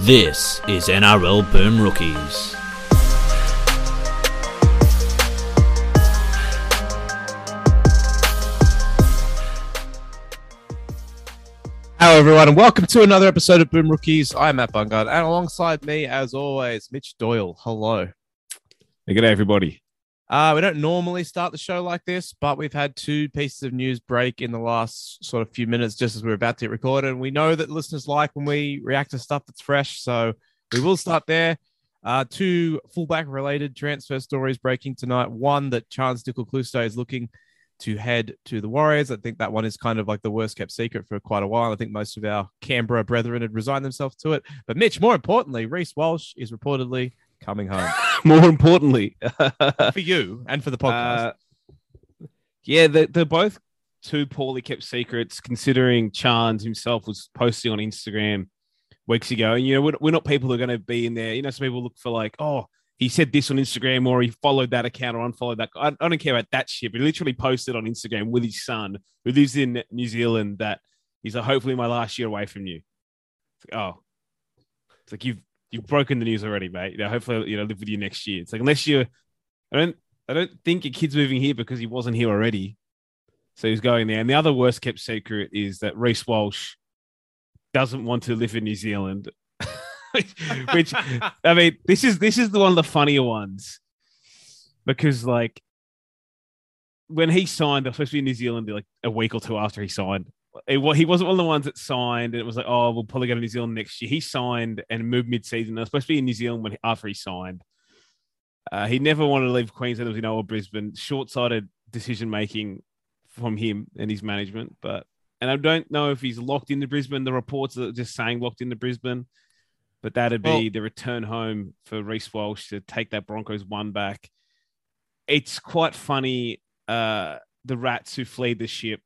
This is NRL Boom Rookies. Hello, everyone, and welcome to another episode of Boom Rookies. I'm Matt Bungard, and alongside me, as always, Mitch Doyle. Hello. Hey, Good day, everybody. Uh, we don't normally start the show like this, but we've had two pieces of news break in the last sort of few minutes just as we are about to get recorded. And we know that listeners like when we react to stuff that's fresh. So we will start there. Uh, two fullback related transfer stories breaking tonight. One that Charnze Nicoll is looking to head to the Warriors. I think that one is kind of like the worst kept secret for quite a while. I think most of our Canberra brethren had resigned themselves to it. But Mitch, more importantly, Reece Walsh is reportedly coming home More importantly, for you and for the podcast. uh, yeah, they're, they're both two poorly kept secrets. Considering Charnze himself was posting on Instagram weeks ago, and you know we're, we're not people who are going to be in there. You know, some people look for like, oh, he said this on Instagram, or he followed that account, or unfollowed that. I, I don't care about that shit. But he literally posted on Instagram with his son, who lives in New Zealand, that he's like, hopefully my last year away from you. It's like, oh, it's like you've you've broken the news already, mate. You know, hopefully, you know, live with you next year. It's like unless you, I don't, I don't think your kid's moving here because he wasn't here already, so he's going there. And the other worst kept secret is that Reece Walsh doesn't want to live in New Zealand. Which I mean, this is this is the one of the funnier ones because like when he signed, supposed to be in New Zealand like a week or two after he signed. It, he wasn't one of the ones that signed, and it was like, oh, we'll probably go to New Zealand next year. He signed and moved mid-season. They're supposed to be in New Zealand when after he signed. Uh, he never wanted to leave Queensland. It was in old Brisbane. Short-sighted decision making from him and his management. But and I don't know if he's locked into Brisbane. The reports are just saying locked into Brisbane. But that'd be Well- the return home for Reece Walsh to take that Broncos one back. It's quite funny. Uh, the rats who fled the ship,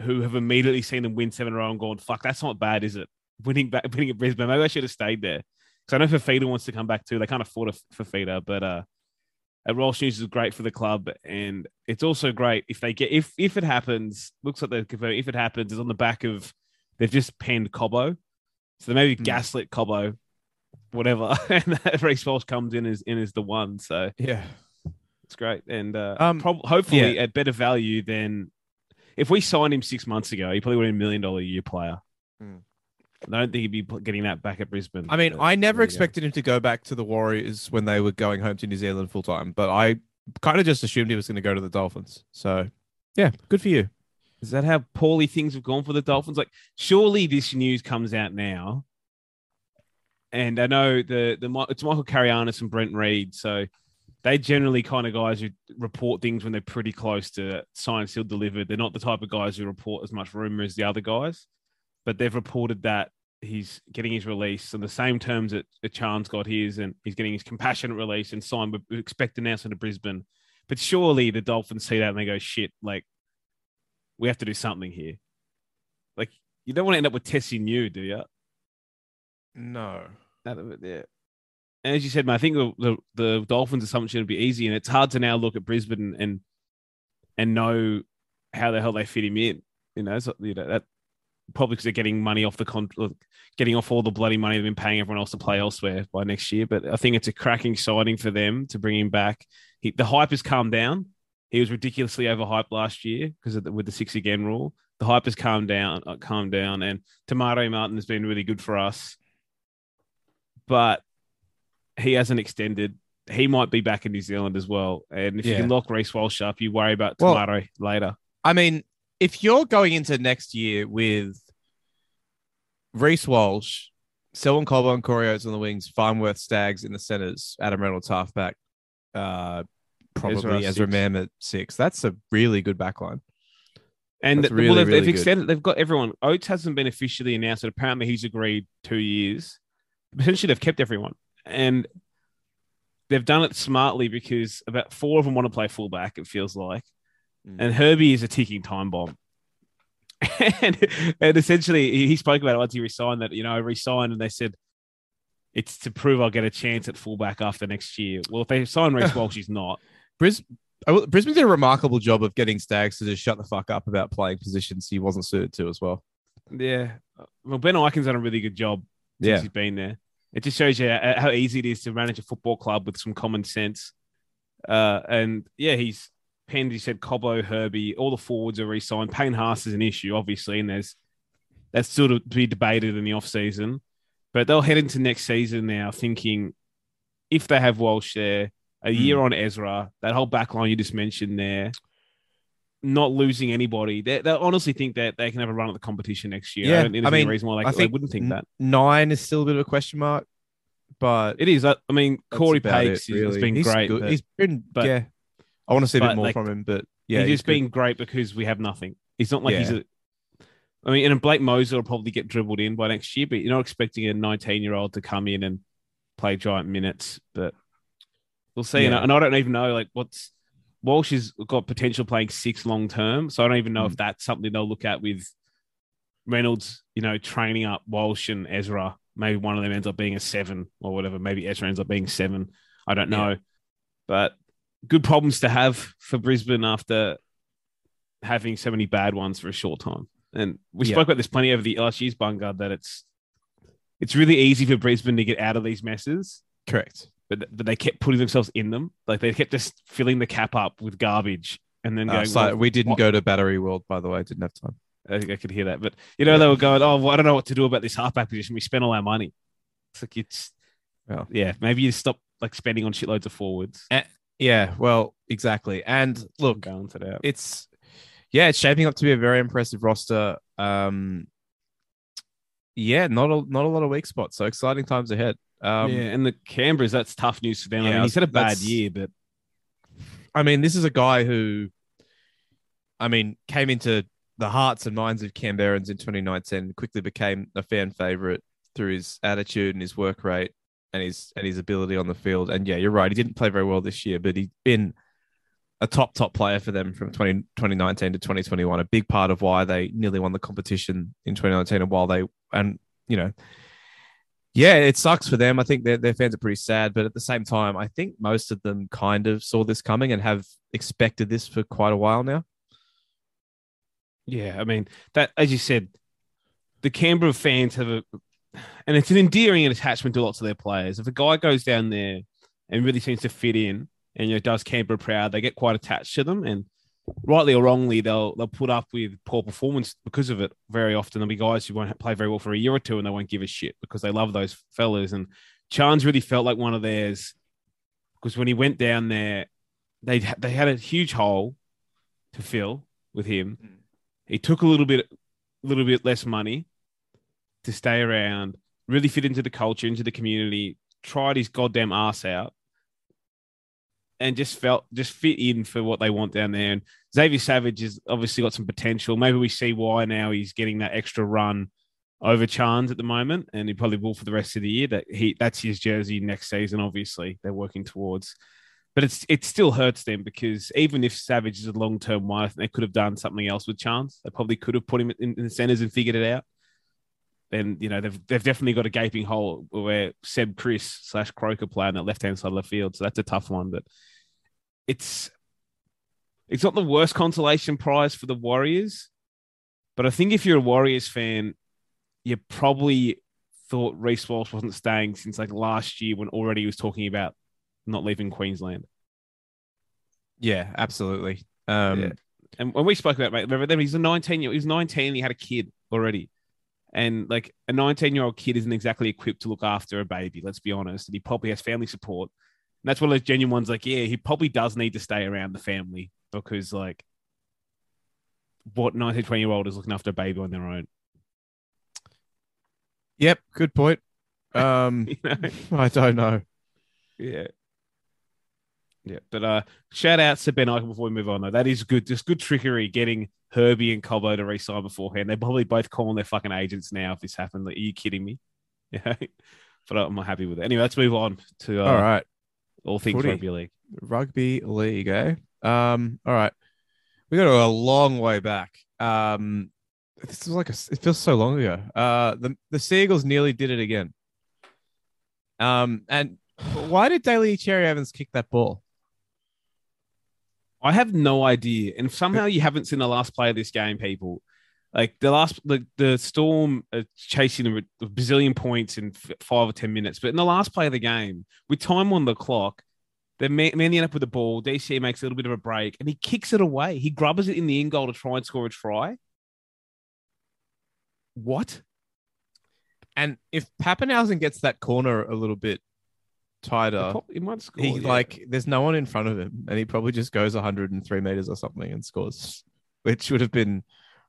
who have immediately seen them win seven in a row and gone, "Fuck, that's not bad, is it?" Winning back, winning at Brisbane. Maybe I should have stayed there because I know Fifita wants to come back too. They can't afford a Fifita, but uh, at Walsh News is great for the club, and it's also great if they get if if it happens. Looks like they're confirming if it happens is on the back of they've just penned Cobbo, so they maybe Hmm. gaslit Cobbo, whatever, and Reece Walsh comes in as in as the one. So yeah. it's great, and uh, Um, prob- hopefully at better value than if we signed him six months ago. He probably would have been a million dollar a year player. Hmm. I don't think he'd be getting that back at Brisbane. I mean, I never there go. expected him to go back to the Warriors when they were going home to New Zealand full time, but I kind of just assumed he was going to go to the Dolphins. So, yeah, good for you. Is that how poorly things have gone for the Dolphins? Like, surely this news comes out now. And I know the the it's Michael Carianis and Brent Reed, so they generally kind of guys who report things when they're pretty close to signed, sealed, delivered. They're not the type of guys who report as much rumor as the other guys, but they've reported that he's getting his release on the same terms that, that Charnze got his, and he's getting his compassionate release and signed. We expect announcement to Brisbane, but surely the Dolphins see that and they go, "Shit, like we have to do something here." Like you don't want to end up with Tesi Niu, do you? No. Out of it, yeah. And as you said, man, I think the, the, the Dolphins' assumption would be easy, and it's hard to now look at Brisbane and and know how the hell they fit him in. You know, so, you know that probably because they're getting money off the con- getting off all the bloody money they've been paying everyone else to play elsewhere by next year. But I think it's a cracking signing for them to bring him back. He, the hype has calmed down. He was ridiculously overhyped last year because with the six again rule. The hype has calmed down, uh, calmed down, and Te Maire Martin has been really good for us. But he hasn't extended. He might be back in New Zealand as well. And if you can lock Reece Walsh up, you worry about Well- Te Maire later. I mean, if you're going into next year with Reece Walsh, Selwyn Cobbo and Corey Oates on the wings, Farnworth Staggs in the centers, Adam Reynolds halfback, uh, probably Ezra Ezra six. Mam at six. That's a really good backline. And That's well, they've, really they've good. extended. They've got everyone. Oates hasn't been officially announced, but apparently he's agreed two years. Potentially, they've kept everyone, and they've done it smartly because about four of them want to play fullback. It feels like, Mm. and Herbie is a ticking time bomb. and, and essentially, he he spoke about it once he resigned that you know I resigned, and they said it's to prove I'll get a chance at fullback after next year. Well, if they sign Reece Walsh, he's not. Bris- I Brisbane did a remarkable job of getting Staggs to just shut the fuck up about playing positions he wasn't suited to as well. Yeah. Well, Ben Ikin's done a really good job since Yeah. he's been there. It just shows you how how easy it is to manage a football club with some common sense. Uh, and yeah, he's penned. He said Cobbo, Herbie, all the forwards are re-signed. Payne Haas is an issue, obviously, and there's that's still to be debated in the off season. But they'll head into next season now thinking if they have Walsh there, a Hmm. year on Ezra, that whole back line you just mentioned there, not losing anybody, they, they honestly think that they can have a run at the competition next year. Yeah, I don't I mean, reason why I they, they wouldn't think n- that. Nine is still a bit of a question mark, but It is. I I mean, Corey about it, Paix has been He's great. good. but He's been, but- yeah. I want to see a bit more like, from him, but yeah, he's just good. been great because we have nothing. He's not like he's Yeah. a. I mean, and Blake Mozer will probably get dribbled in by next year, but you're not expecting a 19 year old to come in and play giant minutes. But we'll see. And, I, and I don't even know like what's Walsh has got potential playing six long term, so I don't even know Mm. if that's something they'll look at with Reynolds. You know, training up Walsh and Ezra. Maybe one of them ends up being a seven or whatever. Maybe Ezra ends up being seven. I don't know, but good problems to have for Brisbane after having so many bad ones for a short time. And we Yeah. spoke about this plenty over the last year's Bungard that it's it's really easy for Brisbane to get out of these messes, correct. But, but they kept putting themselves in them. Like they kept just filling the cap up with garbage and then Uh, going. so well, we didn't what- go to Battery World, by the way. I Didn't have time. I think I could hear that, but you know they were going, "Oh, well, I don't know what to do about this halfback position. We spent all our money." It's like it's, Yeah. yeah, maybe you stop like spending on shitloads of forwards. Yeah, well, exactly. And look, balance it out. it's yeah, it's shaping up to be a very impressive roster. Um, yeah, not a not a lot of weak spots. So exciting times ahead. Um, yeah, and the Canberras, that's tough news for them. I mean, he's had a bad year, but I mean, this is a guy who, I mean, came into the hearts and minds of Canberrans in 2019, quickly became a fan favorite through his attitude and his work rate and his and his ability on the field. And yeah, you're right, he didn't play very well this year, but he's been a top top player for them from 20, 2019 to 2021. A big part of why they nearly won the competition in 2019, and while they and you know. Yeah, it sucks for them. I think their, their fans are pretty sad, but at the same time, I think most of them kind of saw this coming and have expected this for quite a while now. Yeah, I mean that as you said, the Canberra fans have a, and it's an endearing attachment to lots of their players. If a guy goes down there and really seems to fit in, and you know does Canberra proud, they get quite attached to them, and rightly or wrongly, they'll they'll put up with poor performance because of it. Very often, there'll be guys who won't play very well for a year or two, and they won't give a shit because they love those fellas. And Charnze really felt like one of theirs because when he went down there, they they had a huge hole to fill with him. Mm. He took a little bit, a little bit less money to stay around, really fit into the culture, into the community, tried his goddamn ass out, and just felt just fit in for what they want down there. And Xavier Savage has obviously got some potential. Maybe we see why now he's getting that extra run over Charnze at the moment, and he probably will for the rest of the year. That he that's his jersey next season. Obviously, they're working towards. But it's it still hurts them because even if Savage is a long term I they could have done something else with Charnze. They probably could have put him in the centers and figured it out. And you know they've they've definitely got a gaping hole where Seb Kris slash Croker play on that left hand side of the field. So that's a tough one. But it's it's not the worst consolation prize for the Warriors. But I think if you're a Warriors fan, you probably thought Reece Walsh wasn't staying since like last year when already he was talking about not leaving Queensland. Yeah, absolutely. Um, Yeah. And when we spoke about mate, remember them, he's a 19 year, he was 19, he had a kid already. And like a 19 year old kid isn't exactly equipped to look after a baby, let's be honest. And he probably has family support. And that's one of those genuine ones like, yeah, he probably does need to stay around the family because like what 19, 20 year old is looking after a baby on their own? Yep, good point. Um, You know? I don't know. Yeah. Yeah. But uh shout out to Ben Ikin before we move on though. That is good. Just good trickery getting Herbie and Cobbo to resign beforehand. They're probably both calling their fucking agents now if this happened. Like, are you kidding me? Yeah. but I'm not happy with it. Anyway, let's move on to uh, All right, all things Footy. rugby league. rugby league, eh? Um, all right, we got go a long way back. Um, this is like a, it feels so long ago. Uh, the the Seagulls nearly did it again. Um, and why did Daly Cherry Evans kick that ball? I have no idea. And somehow you haven't seen the last play of this game, people, Like the last, the, the Storm are chasing a, bazillion points in five or 10 minutes. But in the last play of the game, with time on the clock, they're man- manning up with the ball. DC makes a little bit of a break and he kicks it away. He grubbers it in the end goal to try and score a try. What? And if Papenhuyzen gets that corner a little bit tighter, He might score. he yeah. like there's no one in front of him, and he probably just goes 103 meters or something and scores, which would have been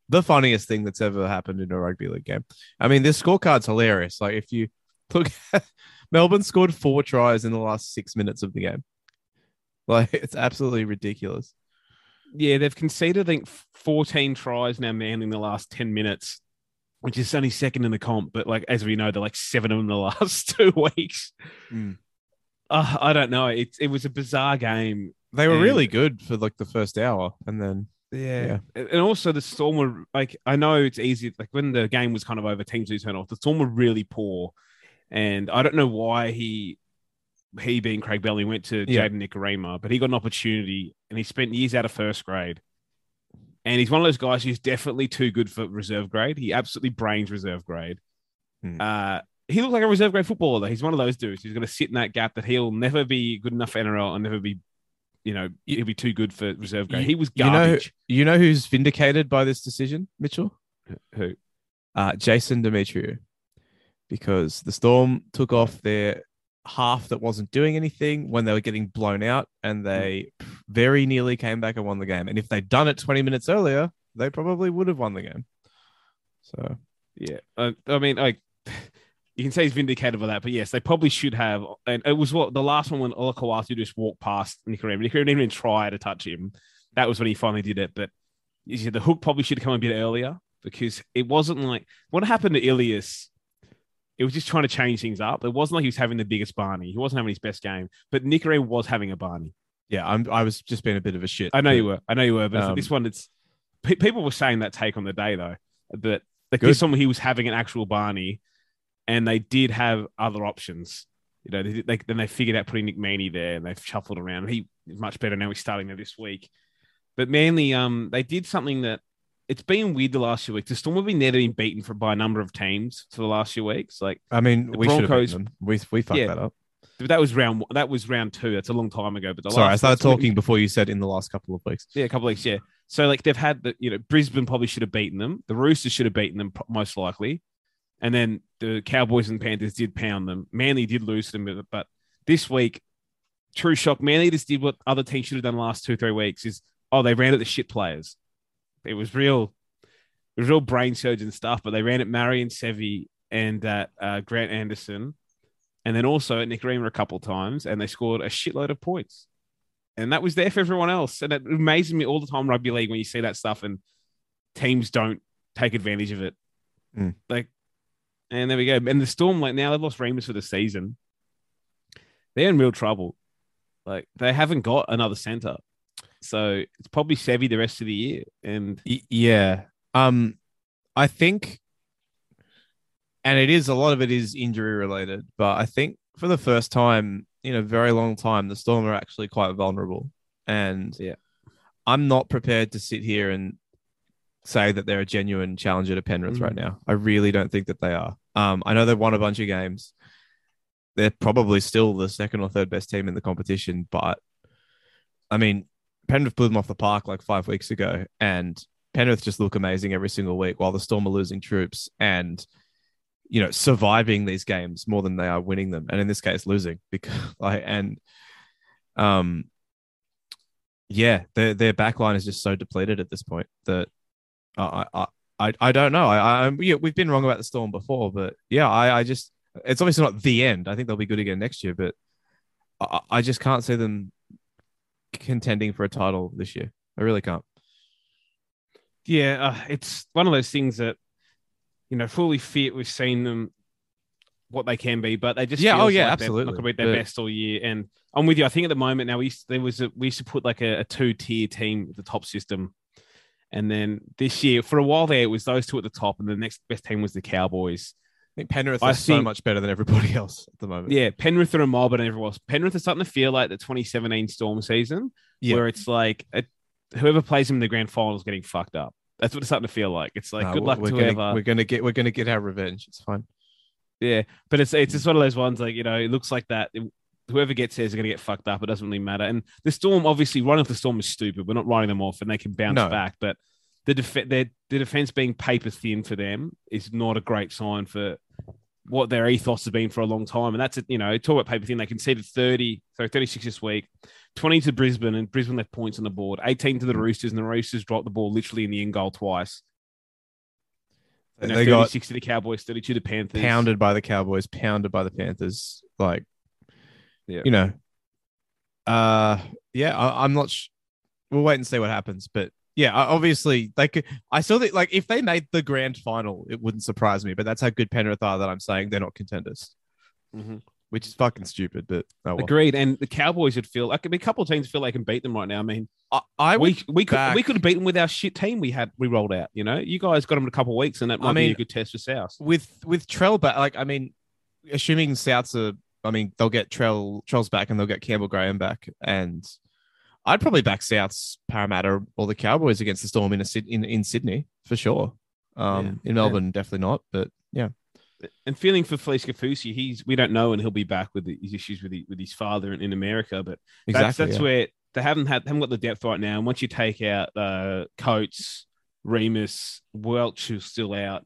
the funniest thing that's ever happened in a rugby league game. I mean, this scorecard's hilarious. Like if you look, Melbourne scored four tries in the last six minutes of the game. Like it's absolutely ridiculous. Yeah, they've conceded, I think, 14 tries now, man, in the last 10 minutes, which is only second in the comp. But like as we know, they're like seven of them in the last two weeks. Mm. Uh, I don't know. It, it was a bizarre game. They were And- really good for like the first hour, and then Yeah. And also the Storm were like, I know it's easy. Like when the game was kind of over, teams do turn off. The Storm were really poor. And I don't know why he, he being Craig Bellamy went to Yeah. Jayden Nikorima, but he got an opportunity and he spent years out of first grade. And he's one of those guys who's definitely too good for reserve grade. He absolutely brains reserve grade. Hmm. Uh, he looks like a reserve grade footballer. He's one of those dudes who's going to sit in that gap that he'll never be good enough for NRL and never be, you know, he'll be too good for reserve grade. You- he was you know- garbage. you know who's vindicated by this decision, Mitchell? Who? uh, Jason Demetriou, because the Storm took off their half that wasn't doing anything when they were getting blown out, and they very nearly came back and won the game. And if they'd done it 20 minutes earlier, they probably would have won the game. So Yeah, uh, I mean, like you can say he's vindicated by that, but yes, they probably should have. And it was what the last one when Olakau'atu just walked past Nikorima. Nikorima didn't even try to touch him. That was when he finally did it. But you see, the hook probably should have come a bit earlier because it wasn't like what happened to Ilias. It was just trying to change things up. It wasn't like he was having the biggest Barney. He wasn't having his best game, but Nikorima was having a Barney. yeah, I'm I was just being a bit of a shit. I know but- you were. I know you were. But for Um, this one, it's pe- people were saying that take on the day though. But like Good. this one, he was having an actual Barney, and they did have other options. You know, they, they then they figured out putting Nick Meaney there, and they've shuffled around. He is much better now. He's starting there this week. But mainly, um, they did something that it's been weird the last few weeks. The Storm have been never been beaten for by a number of teams for the last few weeks. Like I mean, we should have them. We we fucked Yeah. that up. but that was round that was round two. That's a long time ago. But the Sorry, I started talking before you said in the last couple of weeks. Yeah, a couple of weeks. Yeah. So like they've had the you know Brisbane probably should have beaten them. The Roosters should have beaten them most likely, and then the Cowboys and Panthers did pound them. Manly did lose them, but- but this week, true shock. Manly just did what other teams should have done the last two three weeks. Is oh they ran at the shit players. It was real, it was real brain surgeon stuff. But they ran at Marion Seve and at uh, Grant Anderson, and then also at Nikorima a couple times, and they scored a shitload of points and that was there for everyone else. And it amazes me all the time rugby league when you see that stuff and teams don't take advantage of it. Mm. Like, and there we go. And the Storm, like now they've lost Reimis for the season. They're in real trouble. Like they haven't got another center, so it's probably Seve the rest of the year. And yeah. Um, I think, and it is a lot of it is injury related, but I think for the first time in a very long time, the Storm are actually quite vulnerable. And Yeah. I'm not prepared to sit here and say that they're a genuine challenger to Penrith right Mm. now. I really don't think that they are. Um, I know they've won a bunch of games. They're probably still the second or third best team in the competition, but I mean, Penrith blew them off the park like five weeks ago, and Penrith just look amazing every single week while the Storm are losing troops and you know surviving these games more than they are winning them, and in this case losing because like and um yeah, their their back line is just so depleted at this point that I I I, I don't know. I, I yeah, we've been wrong about the Storm before, but yeah, I I just it's obviously not the end. I think they'll be good again next year, but I, I just can't see them contending for a title this year. I really can't. yeah, uh, it's one of those things that you know, fully fit. We've seen them what they can be, but they just Yeah, oh, yeah, like absolutely. not going to be their But- best all year. And I'm with you. I think at the moment now we used, there was a, we used to put like a, a two tier team the top system, and then this year for a while there it was those two at the top, and the next best team was the Cowboys. I think Penrith I is so much better than everybody else at the moment. Yeah, Penrith are a mob and everyone else. Penrith is starting to feel like the 2017 Storm season, Yeah. where it's like a, whoever plays them in the grand final is getting fucked up. That's what it's starting to feel like. It's like No, good luck to gonna, whoever. We're gonna get we're gonna get our revenge. It's fine. Yeah, but it's it's just one of those ones like you know it looks like that. Whoever gets there is going to get fucked up. It doesn't really matter. And the storm, obviously, running off the storm is stupid. We're not writing them off, and they can bounce No. back. But the def- the defense being paper thin for them is not a great sign for what their ethos has been for a long time. And that's it. You know, talk about paper thin. They conceded thirty, so thirty six this week, twenty to Brisbane, and Brisbane left points on the board. Eighteen to the mm. Roosters, and the Roosters dropped the ball literally in the end goal twice. You know, they got 36 to the Cowboys, 32 to the Panthers. pounded by the Cowboys, pounded by the Panthers. Like, Yeah. you know, uh, yeah, I, I'm not. Sh- we'll wait and see what happens, but yeah, obviously they could. I saw that like if they made the grand final, it wouldn't surprise me. But that's how good Penrith are that I'm saying they're not contenders, Mhm. which is fucking stupid. But oh well. Agreed. And the Cowboys would feel like I mean, a couple of teams feel they can beat them right now. I mean, I, I we we could we could have beaten with our shit team we had we rolled out. You know, you guys got them in a couple of weeks, and that I might be mean- a good test for South. with with Trell But Like, I mean, assuming Souths are. I mean, they'll get Trell Trell's back and they'll get Campbell Graham back, and I'd probably back Souths, Parramatta, or the Cowboys against the Storm in a in in Sydney for sure. Um, Yeah. in Yeah. Melbourne, definitely not. But yeah, And feeling for Felise Kaufusi, he's we don't know, and he'll be back with his issues with the, with his father in, in America. But exactly. that's that's yeah. where they haven't had haven't got the depth right now. And once you take out uh, Coates, Reimis, Welch, who's still out,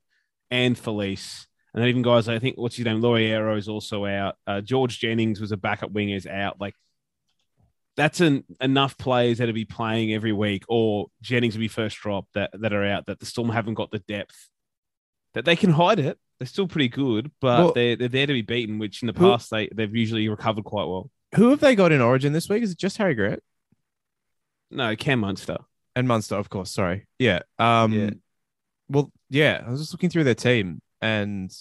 and Felise, and then even guys, I think what's his name, Lauriero is also out. Uh, George Jennings was a backup winger is out. Like that's an, enough players that'll be playing every week, or Jennings will be first drop that that are out. That the Storm haven't got the depth that they can hide it. They're still pretty good, but Well- they're they're there to be beaten. Which in the Who- past they they've usually recovered quite well. Who have they got in Origin this week? Is it just Harry Grant No, Cam Munster. and Munster? Of course. Sorry. Yeah. Um. Yeah. Well, yeah. I was just looking through their team, and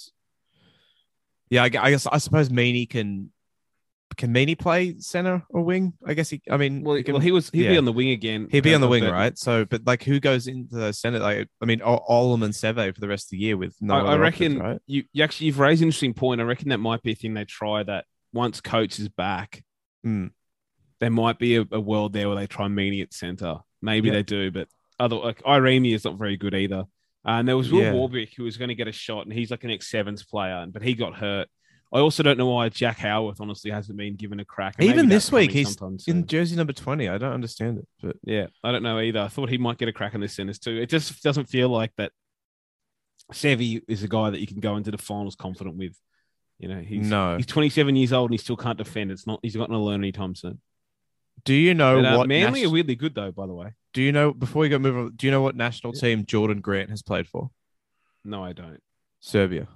yeah, I, I guess I suppose Meaney can. Can Meaney play center or wing? I guess he. I mean, Well, he can- well, he was he'd be on the wing again. He'd be on the wing, right? So, but like, who goes into the center? Like, I mean, Ol- Olam and Seve for the rest of the year with no. I, I other options, reckon right? you, you actually you've raised an interesting point. I reckon that might be a thing they try that once coach is back, Hmm. there might be a, a world there where they try Meaney at center. Maybe Yeah. they do, but other like Irene is not very good either. And there was Will Yeah. Warbrick who was going to get a shot, and he's like an ex sevens player, but he got hurt. I also don't know why Jack Howarth honestly hasn't been given a crack. And Even this week, he's soon. in jersey number twenty. I don't understand it, but Yeah, I don't know either. I thought he might get a crack in this centers too. It just doesn't feel like that. Seve is a guy that you can go into the finals confident with. You know, he's no. he's 27 years old and he still can't defend. It's not he's not going to learn anytime soon. Do you know But, uh, what? Manly nas- are weirdly good though, by the way. do you know before we go move on? Do you know what national team Jordan Grant has played for? No, I don't. Serbia.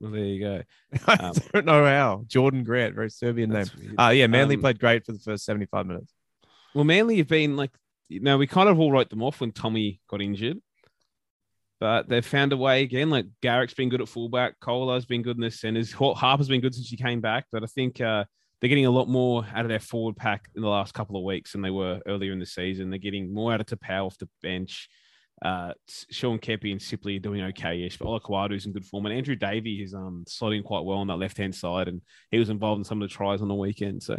Well, there you go. I Um, don't know how. Jordan Grant, very Serbian name. Weird. Uh yeah, Manly Um, played great for the first seventy-five minutes. Well, Manly have been like, you know, we kind of all wrote them off when Tommy got injured, but they've found a way again. Like Garrick's been good at fullback, Koula's been good in the centers, Har- Harper's been good since he came back. But I think uh, they're getting a lot more out of their forward pack in the last couple of weeks than they were earlier in the season. They're getting more out of Tapau off the bench. Uh, Sean Keppie and Sipley are doing okay-ish, but Olakau'atu's in good form, and Andrew Davey is um slotting quite well on that left-hand side, and he was involved in some of the tries on the weekend. So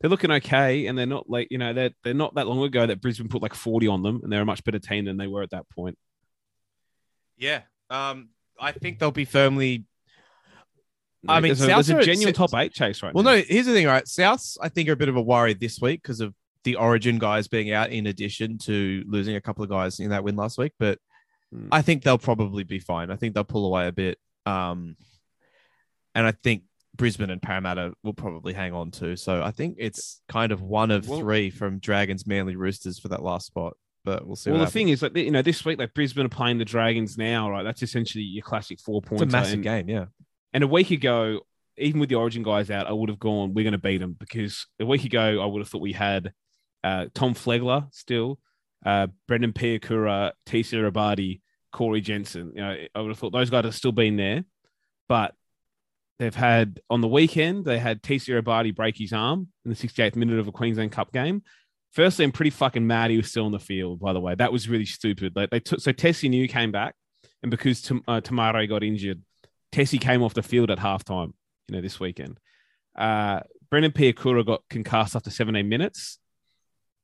they're looking okay, and they're not like you know they're they're not that long ago that Brisbane put like forty on them, and they're a much better team than they were at that point. Yeah. Um, I think they'll be firmly. I mean, there's a, there's Souths a genuine top eight chase right Well, now. no. Here's the thing, right? Souths, I think, are a bit of a worry this week because of the Origin guys being out, in addition to losing a couple of guys in that win last week. But Hmm. I think they'll probably be fine. I think they'll pull away a bit. Um, and I think Brisbane and Parramatta will probably hang on too. So I think it's kind of one of Well- three from Dragons, Manly, Roosters for that last spot. But we'll see. Well, the thing is, like you know, this week, like Brisbane are playing the Dragons now, right? That's essentially your classic four happens. points. it's a massive and, game. Yeah. And a week ago, even with the Origin guys out, I would have gone, we're going to beat them because a week ago, I would have thought we had uh, Tom Flegler still, uh, Brendan Piakura, TC Robati, Corey Jensen. You know, I would have thought those guys have still been there, but they've had on the weekend, they had TC Robati break his arm in the 68th minute of a Queensland Cup game. Firstly, I'm pretty fucking mad he was still on the field, by the way. That was really stupid. Like they took, so Tesi Niu came back, and because Tam- uh, Te Maire got injured, Tesi came off the field at halftime you know, this weekend. Uh, Brendan Piakura got concussed after 17 minutes.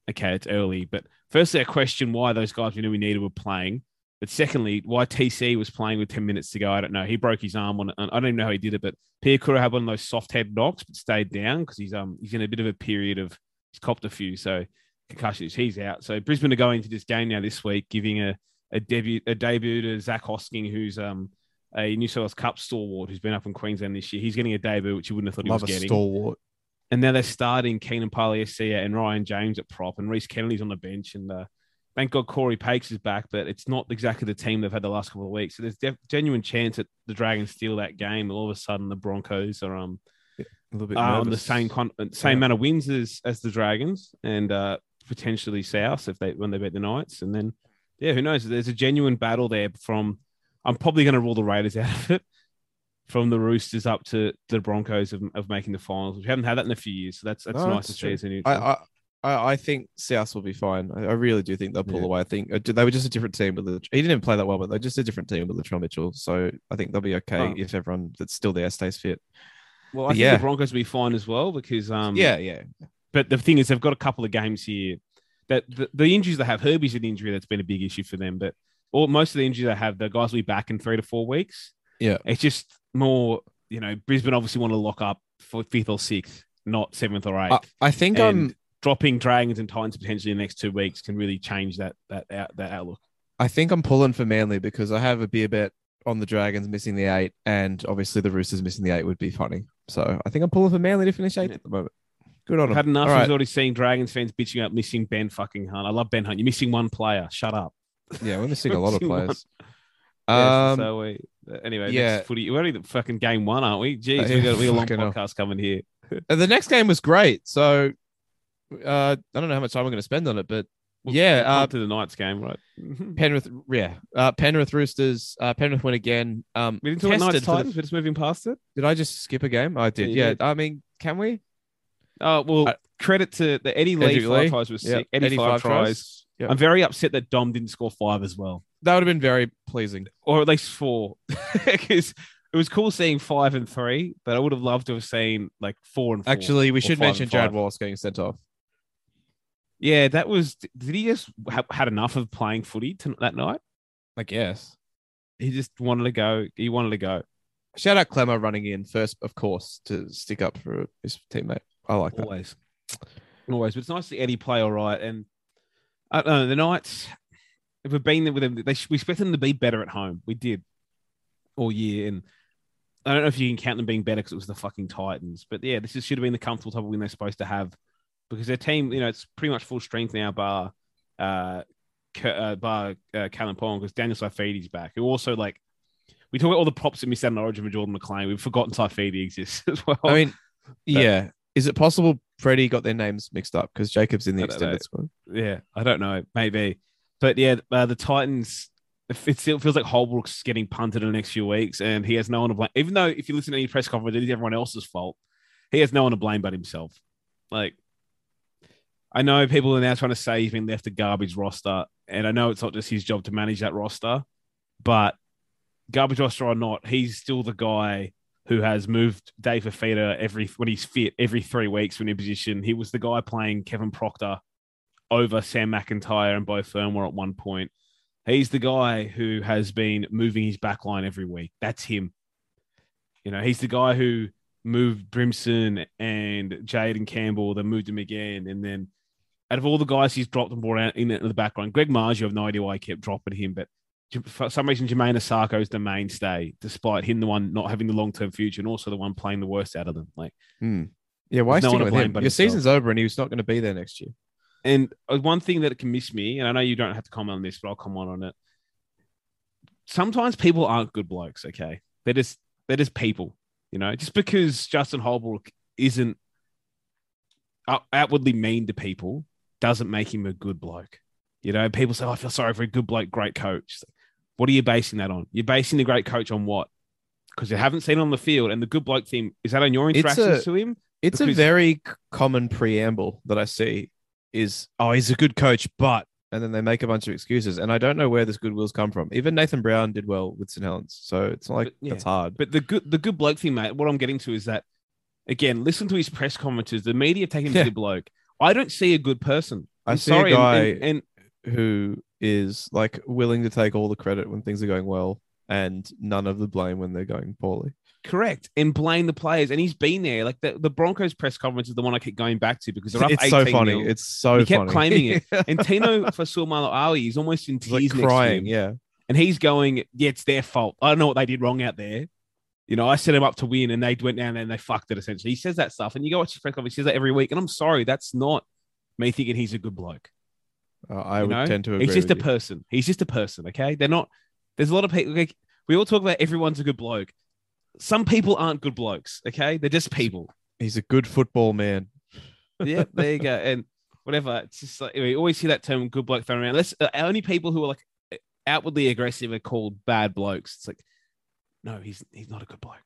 Okay, it's early, but firstly, I question why those guys we knew we needed were playing. But secondly, why TC was playing with 10 minutes to go, I don't know. He broke his arm on it. I don't even know how he did it, but could had one of those soft head knocks, but stayed down because he's um he's in a bit of a period of he's copped a few. So concussions, he's out. So Brisbane are going into this game now this week, giving a a debut a debut to Zach Hosking, who's um a New South Wales Cup stalwart who's been up in Queensland this year. He's getting a debut, which you wouldn't have thought Love he a was getting. stalwart. And now they're starting Keenan Palasia and Ryan James at prop, and Rhys Kennedy's on the bench. And uh, thank God Corey Paix is back, but it's not exactly the team they've had the last couple of weeks. So there's def- genuine chance that the Dragons steal that game, and all of a sudden the Broncos are um A bit are on the same con- same Yeah. amount of wins as as the Dragons, and uh, potentially South if they when they beat the Knights, and then yeah, who knows? There's a genuine battle there from. I'm probably going to rule the Raiders out of it. From the Roosters up to the Broncos of, of making the finals, we haven't had that in a few years, so that's that's No, nice that's to see true. as a neutral. I, I I I think South will be fine. I, I really do think they'll pull Yeah. away. I think uh, they were just a different team with the. He didn't even play that well, but they're just a different team with Latrell Mitchell. So I think they'll be okay Oh. if everyone that's still there stays fit. well, I but think yeah. the Broncos will be fine as well because um yeah, yeah. But the thing is, they've got a couple of games here that the, the injuries they have. Herbie's an injury that's been a big issue for them, but all most of the injuries they have, the guys will be back in three to four weeks. Yeah. it's just more. You know, Brisbane obviously want to lock up for fifth or sixth, not seventh or eighth. I, I think and I'm. dropping Dragons and Titans potentially in the next two weeks can really change that that out, that outlook. I think I'm pulling for Manly because I have a beer bet on the Dragons missing the eight, and obviously the Roosters missing the eight would be funny. So I think I'm pulling for Manly to finish eighth Yeah. at the moment. Good on I've them. had enough All right. already seeing Dragons fans bitching up missing Ben fucking Hunt. I love Ben Hunt. You're missing one player. Shut up. Yeah, we're missing a lot of players. Um, so we anyway, yeah. footy. We're only the fucking game one, aren't we? Jeez, we got we got a long podcast coming here. Uh, the next game was great. So uh, I don't know how much time we're going to spend on it, but We'll- Yeah, uh, to the Knights game, right? Penrith, yeah, uh, Penrith Roosters, uh, Penrith win again. Um, we didn't talk about Knights for the- We're just moving past it. did I just skip a game? I did. Yeah, Yeah, I mean, can we? Oh well, Uh, credit to the Eddie Lee Eddie five tries was sick. Eddie, five, tries. Yeah. I'm very upset that Dom didn't score five as well, That would have been very pleasing. or at least four, because it was cool seeing five and three, but I would have loved to have seen like four and four. Actually, we should mention Jared. Wallace getting sent off. Yeah, that was. Did he just ha- had enough of playing footy to, that night? I guess. He just wanted to go. He wanted to go. Shout out Klemmer running in first, of course, to stick up for his teammate. I like that. Always, always. But it's nice to see Eddie play all right. And I don't know the Knights. If we've been there with them, they we expect them to be better at home. We did all year, and I don't know if you can count them being better because it was the fucking Titans. But yeah, this is, should have been the comfortable type of win they're supposed to have because their team, you know, it's pretty much full strength now, bar uh, uh bar uh, Callum Pong because Daniel Saifiti's back. Who also like we talk about all the props that missed out on Origin with Jordan McLean. We've forgotten Saifedi exists as well. I mean, yeah. Is it possible Freddie got their names mixed up because Jacob's in the don't know. extended squad? Yeah, I don't know, maybe, but yeah, uh, the Titans. It still feels like Holbrook's getting punted in the next few weeks, and he has no one to blame. Even though, if you listen to any press conference, it is everyone else's fault. He has no one to blame but himself. Like, I know people are now trying to say he's been left a garbage roster, and I know it's not just his job to manage that roster, but garbage roster or not, he's still the guy who has moved Dave Fifita every when he's fit every three weeks when in position. He was the guy playing Kevin Proctor over Sam McIntyre and Beau Fermor at one point. He's the guy who has been moving his back line every week. That's him. You know, he's the guy who moved Brimson and Jayden Campbell, then moved him again. And then out of all the guys he's dropped and brought out in the background, Greg Marzhew, you have no idea why he kept dropping him, but for some reason, Jamayne Isaako is the mainstay, despite him the one not having the long term future and also the one playing the worst out of them. Like, Hmm. Yeah, why no one with him? Your himself. season's over and he was not going to be there next year. And uh, one thing that can miss me, and I know you don't have to comment on this, but I'll comment on it. Sometimes people aren't good blokes. Okay, they're just they're just people. You know, just because Justin Holbrook isn't outwardly mean to people doesn't make him a good bloke. You know, people say, oh, "I feel sorry for a good bloke, great coach." What are you basing that on? You're basing the great coach on what? Because you haven't seen it on the field, and the good bloke thing is that on your It's interactions a- to him. It's a very common preamble that I see is, oh, he's a good coach, but, and then they make a bunch of excuses. And I don't know where this goodwill's come from. Even Nathan Brown did well with St. Helens. So it's not like But, yeah. that's hard. But the good the good bloke thing, mate, what I'm getting to is that again, listen to his press conferences. The media take him Yeah. a good bloke. I don't see a good person. I I'm see a sorry, and- guy and, and who is like willing to take all the credit when things are going well and none of the blame when they're going poorly. Correct. And blame the players. And he's been there. Like the, the Broncos press conference is the one I keep going back to because they're up It's so funny. nil. It's so funny. He kept funny. claiming it. And Tino Fa'asuamaleaui, he's almost in like tears next to crying. him. Yeah. And he's going, Yeah, it's their fault. I don't know what they did wrong out there. You know, I set them up to win and they went down and they fucked it essentially. He says that stuff. And you go watch his press conference, he says that every week. And I'm sorry, that's not me thinking he's a good bloke. Uh, I You would know? tend to agree. He's just a you. person. He's just a person. Okay. They're not, there's a lot of people. Like, we all talk about everyone's a good bloke. Some people aren't good blokes. Okay. They're just people. He's a good football man. yeah, there you go. And whatever. It's just like we always hear that term "good bloke" thrown around. Let's uh, only people who are like outwardly aggressive are called bad blokes. It's like, no, he's he's not a good bloke.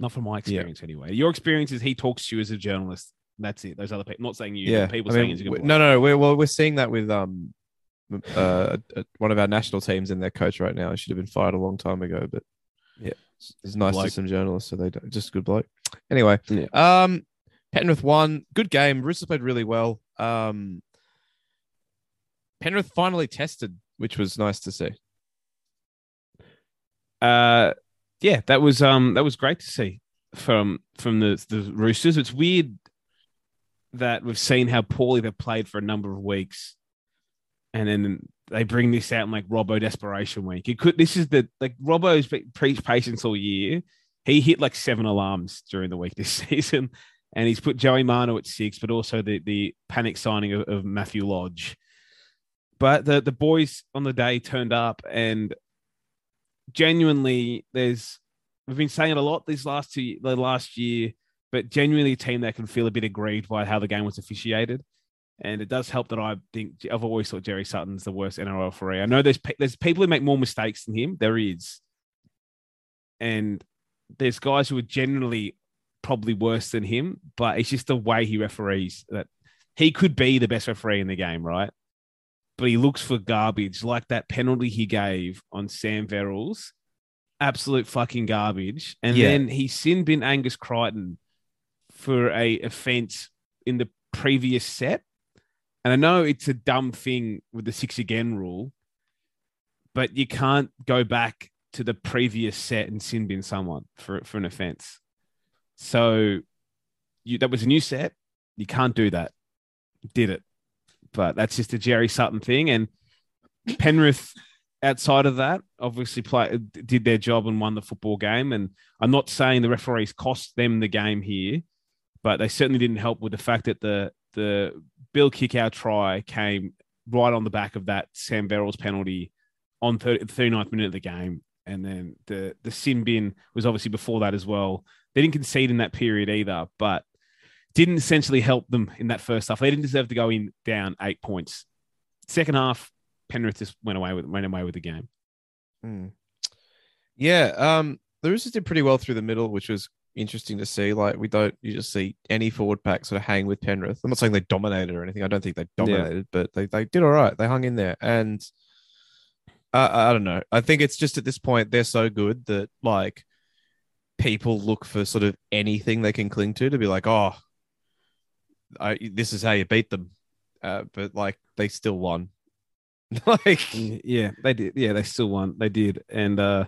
Not from my experience, anyway. Your experience is he talks to you as a journalist. That's it. Those other people. Not saying you. Yeah. people I saying mean, he's a good we- no, no, no. We're, well, we're seeing that with um, uh, uh, one of our national teams and their coach right now. He should have been fired a long time ago, but Yeah. it's, it's nice Bloke. to some journalists, so they don't, just a good bloke. Anyway, Yeah. um, Penrith won. Good game. Roosters played really well. Um, Penrith finally tested, which was nice to see. uh yeah that was um that was great to see from from the the roosters it's weird that we've seen how poorly they've played for a number of weeks and then they bring this out in like Robbo desperation week. It could this is the like Robbo's preached patience all year. He hit like seven alarms during the week this season, and he's put Joey Manu at six, but also the the panic signing of, of Matthew Lodge. But the the boys on the day turned up, and genuinely, there's we've been saying it a lot these last two the last year, but genuinely a team that can feel a bit aggrieved by how the game was officiated. And it does help that I think I've always thought Jerry Sutton's the worst NRL referee. I know there's pe- there's people who make more mistakes than him. There is, and there's guys who are generally probably worse than him. But it's just the way he referees that he could be the best referee in the game, right? But he looks for garbage, like that penalty he gave on Sam Verrills, absolute fucking garbage. And Yeah. then he sin bin Angus Crichton for a offense in the previous set. And I know it's a dumb thing with the six again rule, but you can't go back to the previous set and sin bin someone for for an offense. So you that was a new set. You can't do that. Did it. But that's just a Jerry Sutton thing. And Penrith, outside of that, obviously play did their job and won the football game. And I'm not saying the referees cost them the game here, but they certainly didn't help with the fact that the the Bill Kikau try came right on the back of that Sam Verrills penalty on 30, 39th minute of the game. And then the the sin bin was obviously before that as well. They didn't concede in that period either, but didn't essentially help them in that first half. They didn't deserve to go in down eight points. Second half, Penrith just went away with went away with the game. Hmm. Yeah, um, the Roosters did pretty well through the middle, which was interesting to see. Like we don't you just see any forward pack sort of hang with Penrith. I'm not saying they dominated or anything. I don't think they dominated, but they, they did all right. They hung in there, and uh, I don't know. I think it's just at this point they're so good that like people look for sort of anything they can cling to to be like, oh, I, this is how you beat them. Uh, but like they still won. like Yeah, they did. Yeah, they still won. They did, and uh,